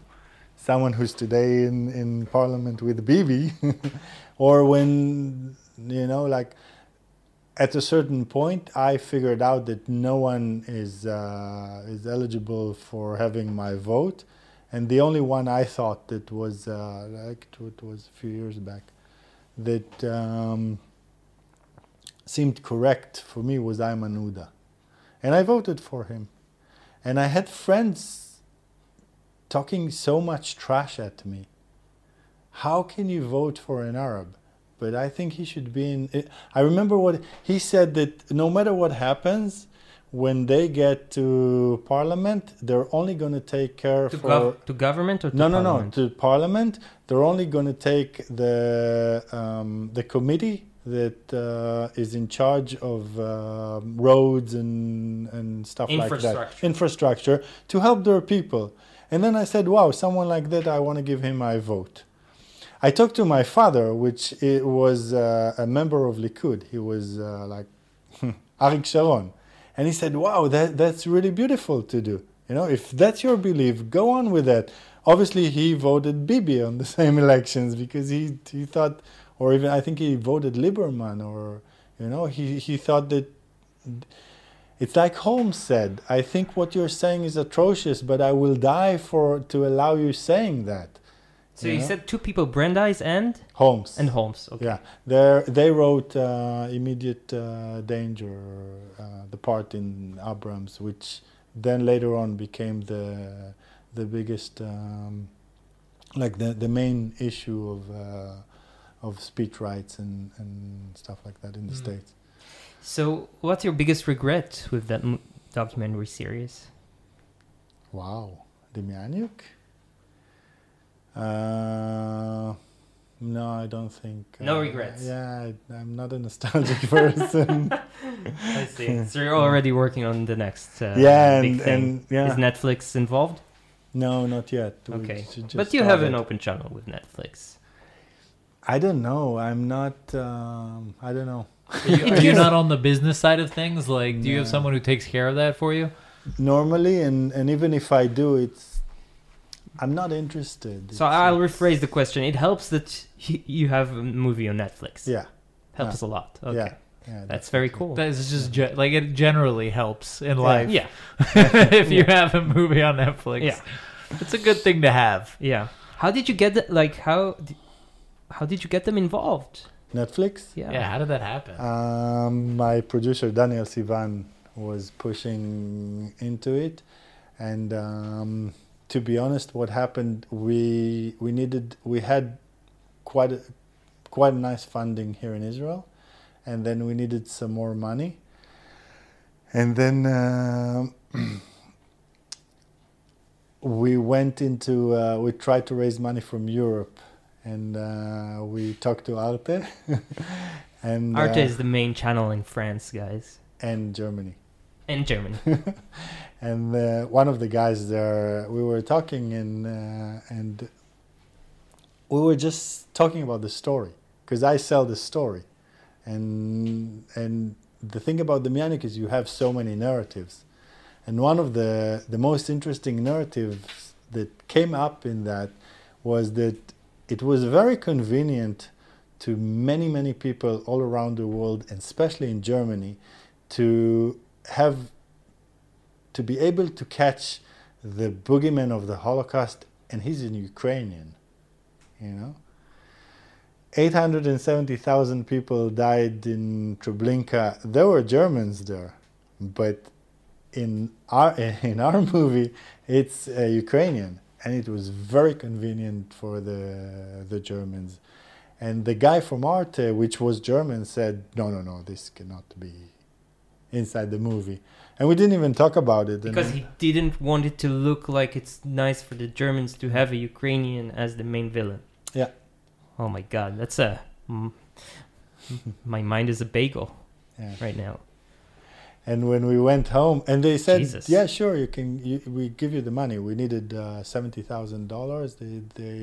C: someone who's today in, in parliament with Bibi, (laughs) or when, you know, like at a certain point, I figured out that no one is, uh, is eligible for having my vote. And the only one I thought that was, uh, like it, was a few years back, that um, seemed correct for me was Ayman Odeh. And I voted for him. And I had friends talking so much trash at me. How can you vote for an Arab? But I think he should be in. I remember what he said that no matter what happens, when they get to parliament, they're only going to take care
B: To,
C: for
B: gov- to government or to
C: no, no, no. To Parliament, they're only going to take the um, the committee that uh, is in charge of uh, roads and and stuff like that,
B: Infrastructure.
C: infrastructure, to help their people. And then I said, "Wow, someone like that, I want to give him my vote." I talked to my father, which it was uh, a member of Likud. He was uh, like (laughs) Arik Sharon, and he said, "Wow, that that's really beautiful to do." You know, if that's your belief, go on with that. Obviously, he voted Bibi on the (laughs) same elections because he he thought, or even I think he voted Lieberman, or you know, he he thought that. It's like Holmes said. I think what you're saying is atrocious, but I will die for to allow you saying that.
B: So you
C: Yeah.
B: said two people, Brandeis and
C: Holmes.
B: and Holmes. Okay.
C: Yeah, they they wrote uh, immediate uh, danger, uh, the part in Abrams, which then later on became the the biggest, um, like the the main issue of uh, of speech rights and and stuff like that in the
A: Mm.
C: states.
B: So what's your biggest regret with that m- documentary series?
C: Wow, Demjanjuk. Uh, no, I don't think.
B: No
C: uh,
B: regrets.
C: Yeah, I, I'm not a nostalgic (laughs) person. (laughs)
B: I see. so you're already working on the next uh,
C: yeah,
B: big
C: and,
B: thing.
C: and yeah.
B: Is Netflix involved?
C: No, not yet.
B: Okay. But you have an open channel with Netflix.
C: I don't know. I'm not. Um, I don't know.
A: Are you, are you (laughs) not on the business side of things? Like, do you have someone who takes care of that for you?
C: Normally, and and even if I do, it's. I'm not interested.
B: So
C: It's-
B: I'll rephrase the question. It helps that you have a movie on Netflix.
C: Yeah.
B: Helps a lot. Okay.
C: Yeah. Yeah.
B: That's very cool.
A: That is just ge- like it generally helps in
C: Yeah.
A: life.
B: yeah. (laughs)
A: if you have a movie on Netflix,
B: Yeah.
A: it's a good thing to have.
B: Yeah. How did you get the, like how di- how did you get them involved?
C: Netflix.
B: Yeah.
A: Yeah, how did that happen?
C: Um, my producer Daniel Sivan was pushing into it, and um, to be honest, what happened? We we needed we had quite a, quite nice funding here in Israel, and then we needed some more money, and then. Um, (clears throat) we went into uh, we tried to raise money from Europe and uh, we talked to Arte (laughs) and
B: Arte
C: uh,
B: is the main channel in France, guys,
C: and Germany.
B: and Germany. (laughs)
C: And uh, one of the guys there, we were talking and uh, and we were just talking about the story because I sell the story, and and the thing about Demjanjuk is you have so many narratives, and one of the the most interesting narratives that came up in that was that it was very convenient to many many people all around the world, and especially in Germany, to have to be able to catch the boogeyman of the Holocaust, and he's in Ukrainian, you know. 870,000 people died in Treblinka. There were Germans there, but in our (laughs) in our movie, it's uh, Ukrainian, and it was very convenient for the the Germans. And the guy from Arte, which was German, said, "No, no, no, this cannot be inside the movie." And we didn't even talk about it.
B: because he didn't want it to look like it's nice for the Germans to have a Ukrainian as the main villain.
C: Yeah.
B: Oh my god, that's a mm, (laughs) my mind is a bagel
C: Yeah.
B: right now.
C: And when we went home, and they said,
B: Jesus.
C: "Yeah, sure, you can. You, we give you the money." We needed uh, seventy thousand dollars. They they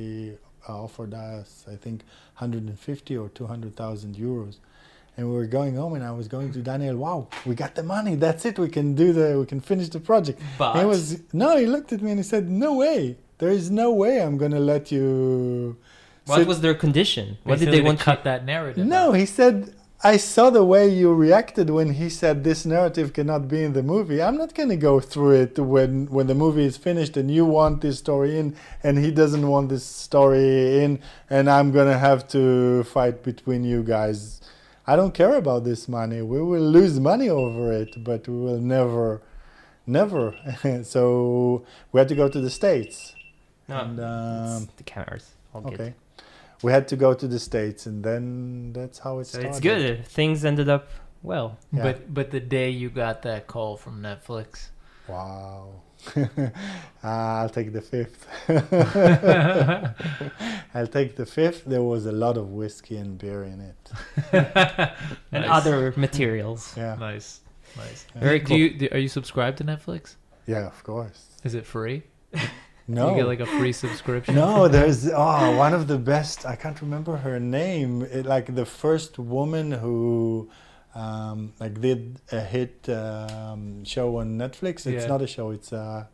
C: uh, offered us, I think, hundred and fifty or two hundred thousand euros. And we were going home, and I was going to Daniel. Wow, we got the money. That's it. We can do the. We can finish the project.
B: But
C: He was no. He looked at me and he said, "No way. There is no way I'm gonna let you."
B: what
C: sit-
B: was their condition? What did
A: Basically
B: they
A: to
B: want
A: cut that narrative?
C: No,
A: out.
C: he said, I saw the way you reacted when he said this narrative cannot be in the movie. I'm not going to go through it when, when the movie is finished and you want this story in and he doesn't want this story in and I'm going to have to fight between you guys. I don't care about this money. We will lose money over it, but we will never, never. (laughs) so we had to go to the States.
B: No,
C: and um,
B: the cameras. All good.
C: Okay, we had to go to the states, and then that's how it
B: So
C: started.
B: it's good. Things ended up well.
C: Yeah.
A: But but the day you got that call from Netflix,
C: Wow. (laughs) Ah, I'll take the fifth. (laughs) I'll take the fifth. There was a lot of whiskey and beer in it. (laughs)
B: And
A: Nice.
B: other materials.
C: Yeah.
A: nice, nice.
B: Very
A: do
B: cool.
A: you do, are you subscribed to Netflix?
C: Yeah, of course.
A: Is it free?
C: No.
A: You get like a free subscription.
C: no, there's oh one of the best. I can't remember her name. It, like the first woman who, um, like did a hit um, show on Netflix. It's
A: Yeah.
C: not a show. It's a,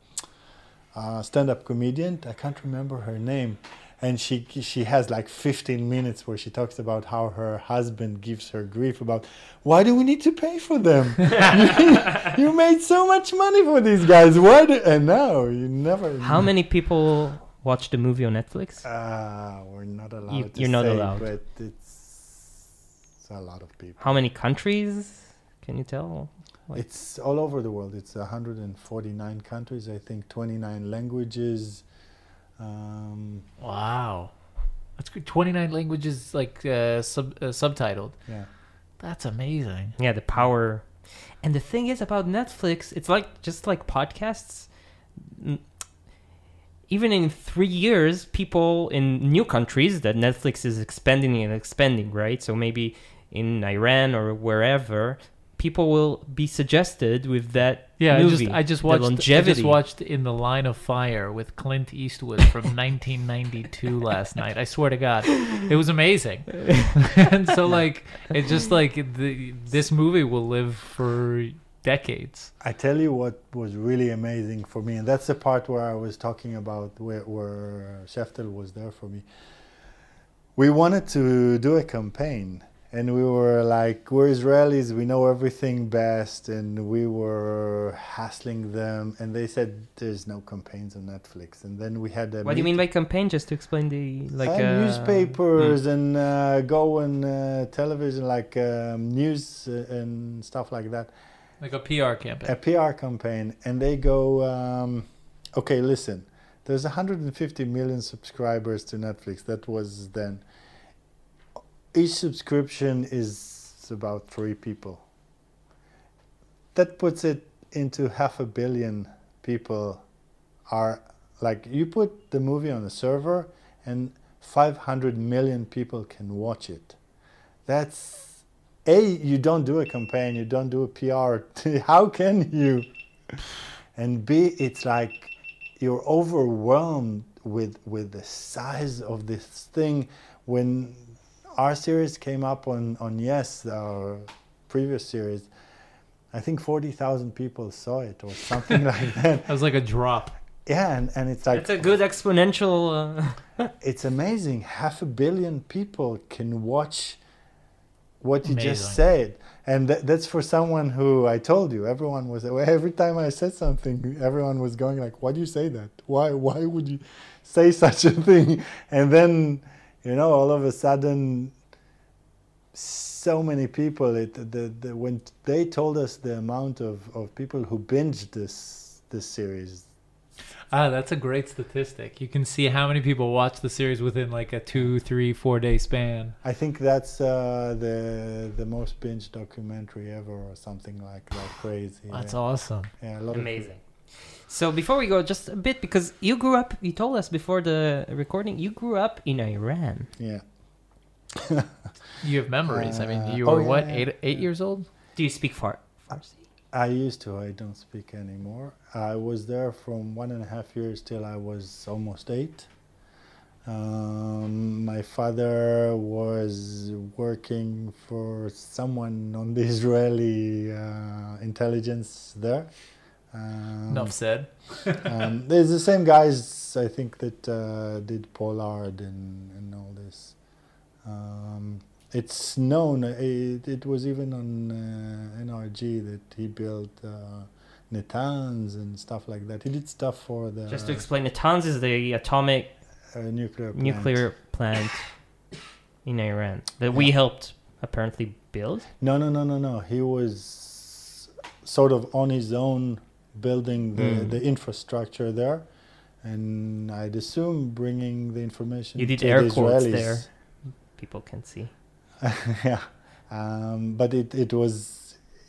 C: a stand-up comedian. I can't remember her name, and she she has like 15 minutes where she talks about how her husband gives her grief about why do we need to pay for them? you, (laughs) (laughs) you made so much money for these guys. Why? Do, and now you never.
B: How many people watch the movie on Netflix?
C: Uh, we're not allowed
B: You-
C: to
B: you're not
C: say,
B: allowed.
C: but it's, it's a lot of people.
B: How many countries? Can you tell? like-
C: It's all over the world. It's 149 countries, I think, 29 languages. Um,
A: Wow, that's good. Twenty nine languages, like uh, sub uh, subtitled.
C: yeah,
A: That's amazing.
B: Yeah, the power. And the thing is about Netflix, it's like just like podcasts. Even in three years, people in new countries that Netflix is expanding and expanding, right? So maybe in Iran or wherever, people will be suggested with that
A: Yeah, I
B: movie.
A: just I just
B: the
A: watched I
B: longevity.
A: just watched In the Line of Fire with Clint Eastwood from (laughs) 1992 last night. I swear to God, it was amazing. (laughs) and so like it's just like the this movie will live for decades.
C: I tell you what was really amazing for me, and that's the part where I was talking about where, where Sheftel was there for me. We wanted to do a campaign, and we were like, we're Israelis, we know everything best, and we were hassling them, and they said there's no campaigns on Netflix. And then we had a
B: What do you mean by campaign? Just to explain the like
C: uh,
B: uh,
C: newspapers and uh, go on uh, television, like um, news uh, and stuff like that
A: Like a PR campaign.
C: a PR campaign and they go, um, okay, listen, there's 150 million subscribers to Netflix. That was then. Each subscription is about three people. That puts it into half a billion people are like you put the movie on a server and 500 million people can watch it. That's a you don't do a campaign, you don't do a PR. (laughs) How can you? And B, it's like you're overwhelmed with with the size of this thing. When our series came up on on Yes, our previous series, I think forty thousand people saw it or something (laughs) like that.
A: That was like a drop.
C: Yeah, and, and it's like
B: It's a good exponential. Uh, (laughs)
C: it's amazing. Half a billion people can watch what you
A: Amazing.
C: just said, and that, that's for someone who I told you. Everyone was every time I said something, everyone was going like, "Why do you say that? Why? Why would you say (laughs) such a thing?" And then, you know, all of a sudden, so many people. It the, the when they told us the amount of, of people who binged this this series,
A: Ah, that's a great statistic. You can see how many people watch the series within like a two, three, four day span.
C: I think that's uh, the the most binge documentary ever, or something like that. Crazy.
A: That's
C: yeah.
A: awesome.
C: Yeah, a lot of
B: amazing. So before we go, just a bit because you grew up. You told us before the recording you grew up in Iran.
C: Yeah. (laughs)
A: You have memories. I mean,
C: Uh,
A: you
C: oh,
A: were
C: yeah,
A: what
C: yeah.
A: eight eight years old?
B: Do you speak Far- Farsi?
C: I used to. I don't speak anymore. I was there from one and a half years till I was almost eight. Um, my father was working for someone on the Israeli uh, intelligence there. Um,
A: Enough said. (laughs)
C: um, there's the same guys I think that uh, did Pollard and, and all this. Um, it's known. It, it was even on uh, NRG that he built uh, Natanz and stuff like that. He did stuff for the
B: Just to explain, Natanz is the atomic
C: uh, nuclear plant.
B: nuclear plant (coughs) in Iran that we helped apparently build.
C: No, no, no, no, no. He was sort of on his own building the,
B: Mm.
C: the infrastructure there. and I'd assume bringing the information.
B: You did
C: to
B: air
C: the
B: quotes
C: Israelis.
B: there. People can see. (laughs)
C: yeah, um, but it, it was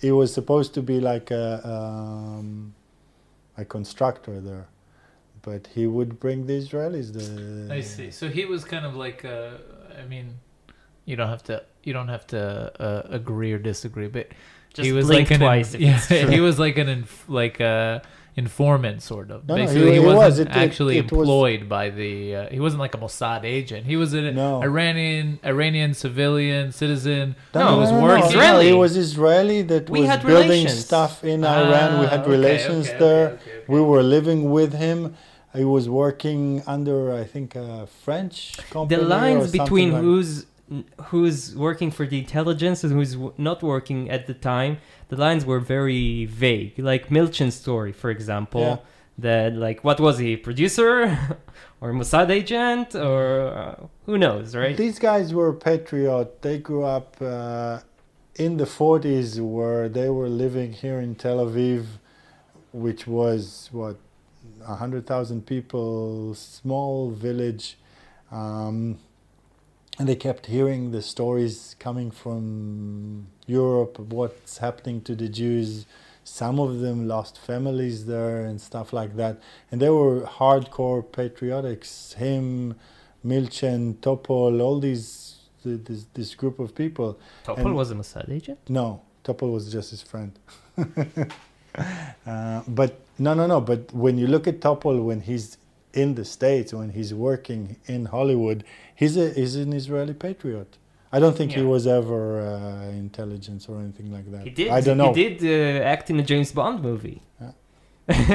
C: it was supposed to be like a um, a constructor there, but he would bring the Israelis. The
A: I see. So he was kind of like, uh, I mean, you don't have to, you don't have to uh, agree or disagree, but
B: Just
A: he was
B: blink
A: like an,
B: twice if (laughs)
A: yeah,
B: it's true.
A: he was like an, inf- like a informant sort of.
C: No, no, he-
A: he,
C: he was.
A: wasn't
C: It- it-
A: actually
C: it was-
A: employed by the. Uh, he wasn't like a Mossad agent. He was an
C: No.
A: Iranian, Iranian civilian citizen.
B: No,
A: he was
B: no, no,
A: working.
B: no. Israeli.
C: He was Israeli that
B: We
C: was
B: had
C: building
B: relations.
C: stuff in Iran. We
A: Ah,
C: had
A: okay,
C: relations
A: okay,
C: there.
A: okay, okay, okay.
C: We were living with him. He was working under, I think, a French company.
B: The lines
C: something
B: between
C: like-
B: who's who's working for the intelligence and who's not working at the time, the lines were very vague. Like Milchan's story, for example,
C: Yeah.
B: that like what was he, producer (laughs) or Mossad agent or uh, who knows, right?
C: These guys were patriot. They grew up uh, in the 40s where they were living here in Tel Aviv, which was what 100,000 people, small village. Um, and they kept hearing the stories coming from Europe of what's happening to the Jews. Some of them lost families there and stuff like that. And they were hardcore patriotics. Him, Milchan, Topol, all these this, this group of people.
B: Topol
C: and-
B: was a Mossad agent.
C: No, Topol was just his friend. (laughs) uh, but no, no, no. But when you look at Topol, when he's in the states, when he's working in Hollywood, he's a he's an Israeli patriot. I don't think he was ever uh, intelligence or anything like that.
B: He did.
C: I don't know.
B: He did uh, act in a James Bond movie.
C: Yeah.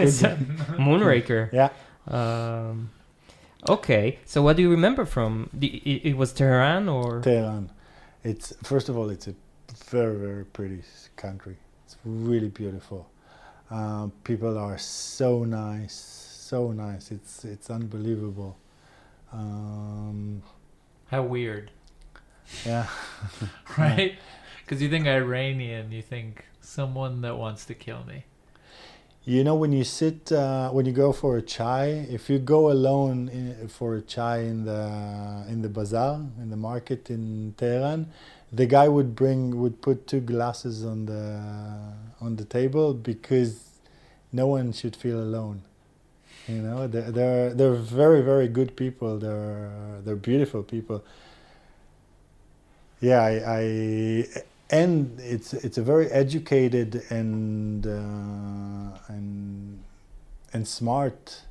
C: (laughs)
B: So- Moonraker. (laughs)
C: Yeah.
B: Um, okay, so what do you remember from? The, it, it was Tehran or
C: Tehran. It's first of all, it's a very very pretty country. It's really beautiful. Um, people are so nice, so nice. It's it's unbelievable. Um,
A: How weird,
C: yeah, (laughs) (laughs)
A: right? Because you think Iranian, you think someone that wants to kill me.
C: you know when you sit uh, when you go for a chai, if you go alone in, for a chai in the in the bazaar in the market in Tehran, the guy would bring would put two glasses on the on the table because no one should feel alone. You know, they're they're, they're very very good people. They're they're beautiful people. Yeah, I, I and it's it's a very educated and uh, and and smart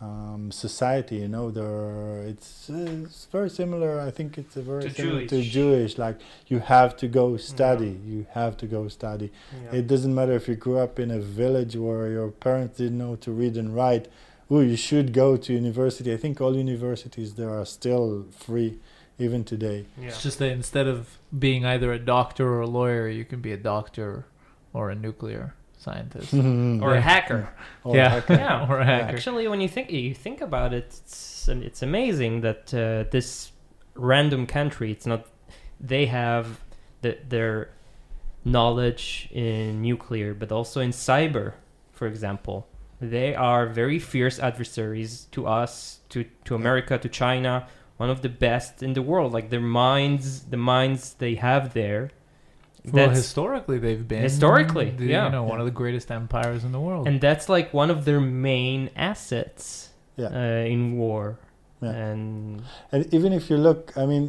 C: um, society. You know, there it's it's very similar. I think it's a very
B: To
C: similar to
B: Jewish.
C: Jewish. Like you have to go study. You have to go study. It doesn't matter if you grew up in a village where your parents didn't know to read and write. Oh, you should go to university. I think all universities there are still free, even today.
B: Yeah.
A: It's just that instead of being either a doctor or a lawyer, you can be a doctor or a nuclear scientist. (laughs) (laughs)
B: or a hacker.
C: Or
A: yeah,
C: hacker. (laughs)
B: Yeah.
A: or a hacker.
B: Actually, when you think you think about it, it's it's amazing that uh, this random country. It's not they have the, their knowledge in nuclear, but also in cyber, for example. They are very fierce adversaries to us, to to America, to China. One of the best in the world. Like their minds, the minds they have there.
A: well, historically, they've been
B: Historically,
A: the-
B: yeah.
A: you know, one of the greatest empires in the world.
B: and that's like one of their main assets
C: Yeah.
B: uh, in war.
C: Yeah.
B: And
C: And even if you look, I mean,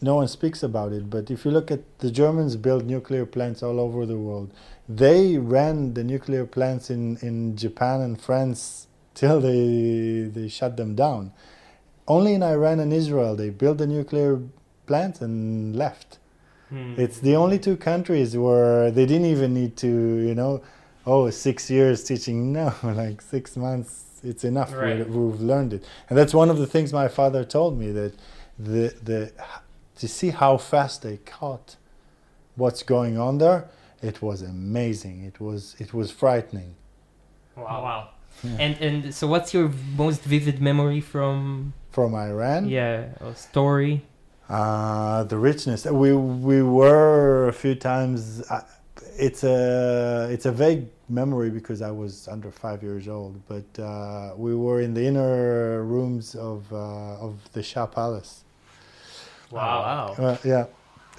C: no one speaks about it, but if you look at the Germans build nuclear plants all over the world. They ran the nuclear plants in, in Japan and France till they they shut them down. Only in Iran and Israel they built the nuclear plant and left. Hmm. It's the only two countries where they didn't even need to, you know, oh, six years teaching. (laughs) No, like six months, it's enough. We-
B: Right.
C: We've learned it, and that's one of the things my father told me that the the to see how fast they caught what's going on there. It was amazing. It was it was frightening.
B: wow. wow.
C: Yeah.
B: And and so, what's your most vivid memory from
C: From Iran,
B: yeah a story?
C: Uh, the richness. We we were a few times. I, it's a it's a vague memory because I was under five years old. But uh, we were in the inner rooms of uh, of the Shah Palace.
A: Wow.
C: Uh, yeah,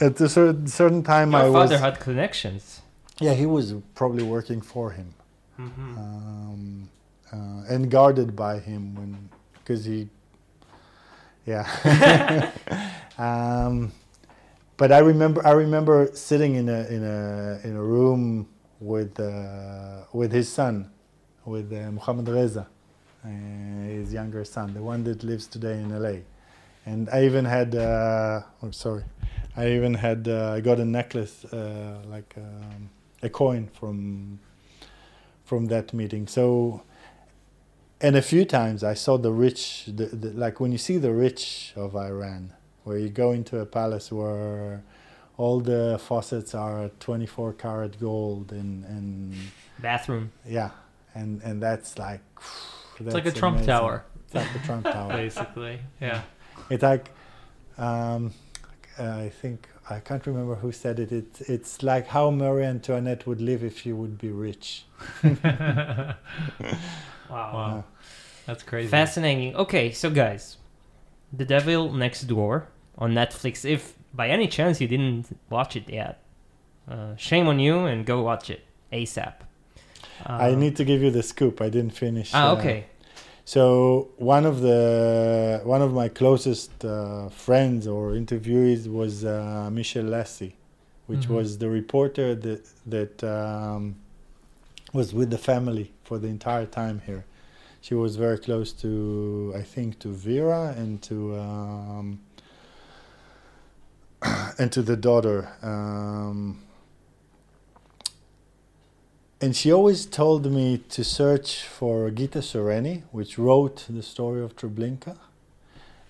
C: at a certain certain time
B: Your
C: I was.
B: My father had connections.
C: Yeah, he was probably working for him
B: Mm-hmm.
C: um, uh, and guarded by him when because he. Yeah. (laughs) um, but I remember I remember sitting in a in a in a room with uh, with his son, with uh, Muhammad Reza, uh, his younger son, the one that lives today in LA, and I even had uh, oh sorry, I even had uh, I got a necklace uh, like um, a coin from from that meeting. So. And a few times I saw the rich, the, the, like when you see the rich of Iran, where you go into a palace where all the faucets are 24 karat gold and, and
B: Bathroom.
C: yeah, and, and that's like,
A: It's like a Trump
C: amazing.
A: Tower,
C: It's like the Trump (laughs) Tower.
A: basically. Yeah.
C: It's like, um, I think, I can't remember who said it. It's, it's like how Marie Antoinette would live if she would be rich. (laughs)
B: Wow.
A: Wow. That's crazy.
B: Fascinating. Okay, so guys, The Devil Next Door on Netflix. If by any chance you didn't watch it yet, uh, shame on you and go watch it ASAP.
C: I
B: Um,
C: need to give you the scoop. I didn't finish.
B: Ah,
C: uh,
B: okay.
C: So one of the one of my closest uh, friends or interviewees was uh, Michel Lassie, which
A: Mhm.
C: was the reporter that that um, was with the family for the entire time here. She was very close to, I think, to Vera and to um, (clears throat) and to the daughter. Um, and she always told me to search for Gitta Sereny, which wrote the story of Treblinka.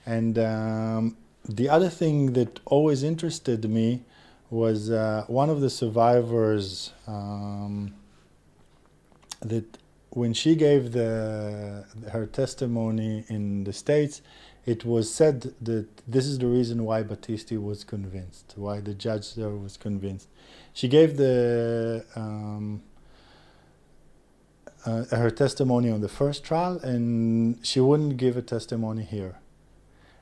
C: And um, the other thing that always interested me was uh, one of the survivors um, that when she gave the her testimony in the states, it was said that this is the reason why Battisti was convinced, why the judge there was convinced. She gave the um, uh, her testimony on the first trial, and she wouldn't give a testimony here.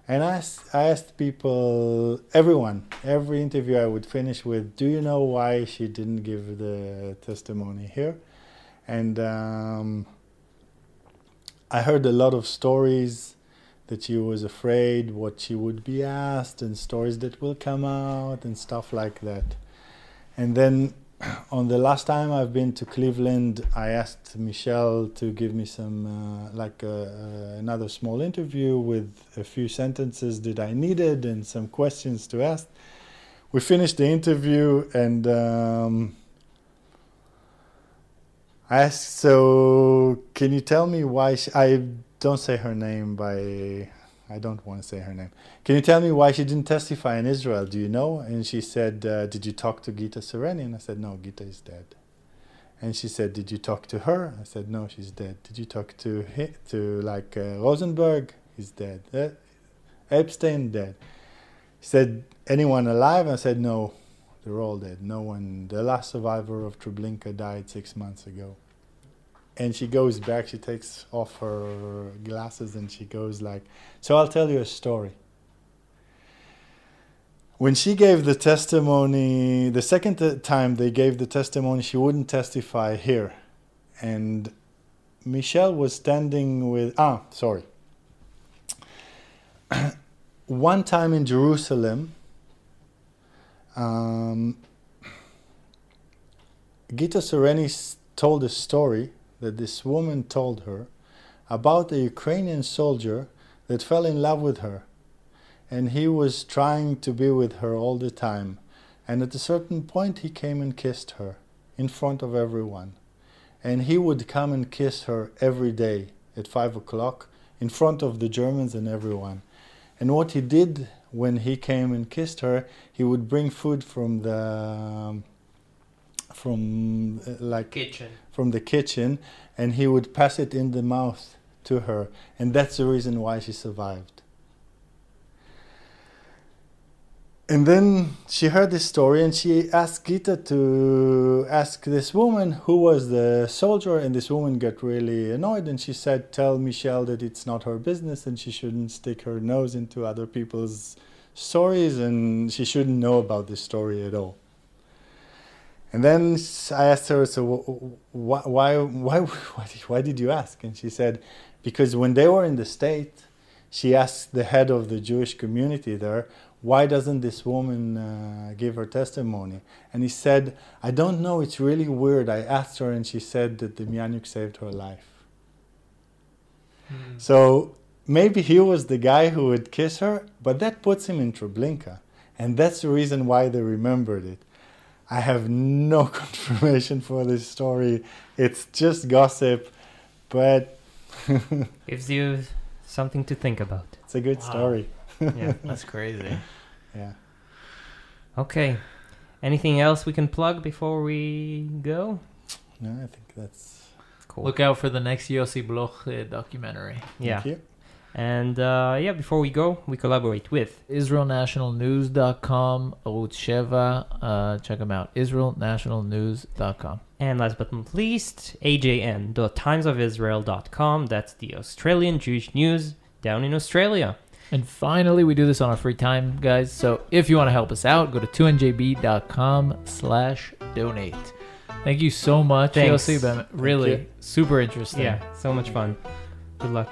C: And I asked, I asked people, everyone, every interview I would finish with, "Do you know why she didn't give the testimony here?" And um, I heard a lot of stories that she was afraid what she would be asked, and stories that will come out, and stuff like that. And then on the last time I've been to Cleveland, I asked Michelle to give me some, uh, like uh, uh, another small interview with a few sentences that I needed and some questions to ask. We finished the interview and um, I asked, so can you tell me why she, I don't say her name by, I don't want to say her name. Can you tell me why she didn't testify in Israel? Do you know? And she said, uh, Did you talk to Gitta Sereny? And I said, No, Gitta is dead. And she said, Did you talk to her? I said, No, she's dead. Did you talk to to like uh, Rosenberg? He's dead. Uh, Epstein dead. She said, Anyone alive? I said, No, they're all dead. No one. The last survivor of Treblinka died six months ago. And she goes back. She takes off her glasses and she goes like, "So I'll tell you a story." when she gave the testimony, the second time they gave the testimony, she wouldn't testify here. And Michelle was standing with, ah, sorry. (clears throat) One time in Jerusalem, um, Gitta Sereny told a story that this woman told her about a Ukrainian soldier that fell in love with her and he was trying to be with her all the time. And at a certain point, he came and kissed her in front of everyone. And he would come and kiss her every day at five o'clock in front of the Germans and everyone. And what he did when he came and kissed her, he would bring food from the from uh, like
B: Kitchen.
C: From the kitchen and he would pass it in the mouth to her and that's the reason why she survived and then she heard this story and she asked Gitta to ask this woman who was the soldier and this woman got really annoyed and she said tell Michelle that it's not her business and she shouldn't stick her nose into other people's stories and she shouldn't know about this story at all. And then I asked her, so wh- wh- why, why, (laughs) why, did, why did you ask? And she said, because when they were in the state, she asked the head of the Jewish community there, why doesn't this woman uh, give her testimony? And he said, I don't know, it's really weird. I asked her and she said that Demjanjuk saved her life. So maybe he was the guy who would kiss her, but that puts him in Treblinka. And that's the reason why they remembered it. I have no (laughs) confirmation for this story. It's just gossip, but (laughs)
B: Gives you something to think about.
C: it's a good
A: Wow.
C: story.
B: Yeah. (laughs)
A: That's crazy.
C: Yeah.
B: Okay. Anything else we can plug before we go?
C: No, I think that's.
B: Cool.
A: Look out for the next Yossi Bloch uh, documentary.
B: yeah.
C: Thank you.
B: And uh, yeah, before we go, we collaborate with
A: IsraelNationalNews.com, Arutz Sheva. Uh, check them out. IsraelNationalNews.com.
B: And last but not least, AJN.timesofisrael.com. That's the Australian Jewish news down in Australia.
A: And finally, we do this on our free time, guys. So if you want to help us out, go to 2njb.com slash donate. Thank you so much,
B: Thanks.
A: Yossi. Really super interesting.
B: Yeah, so much fun. Good luck.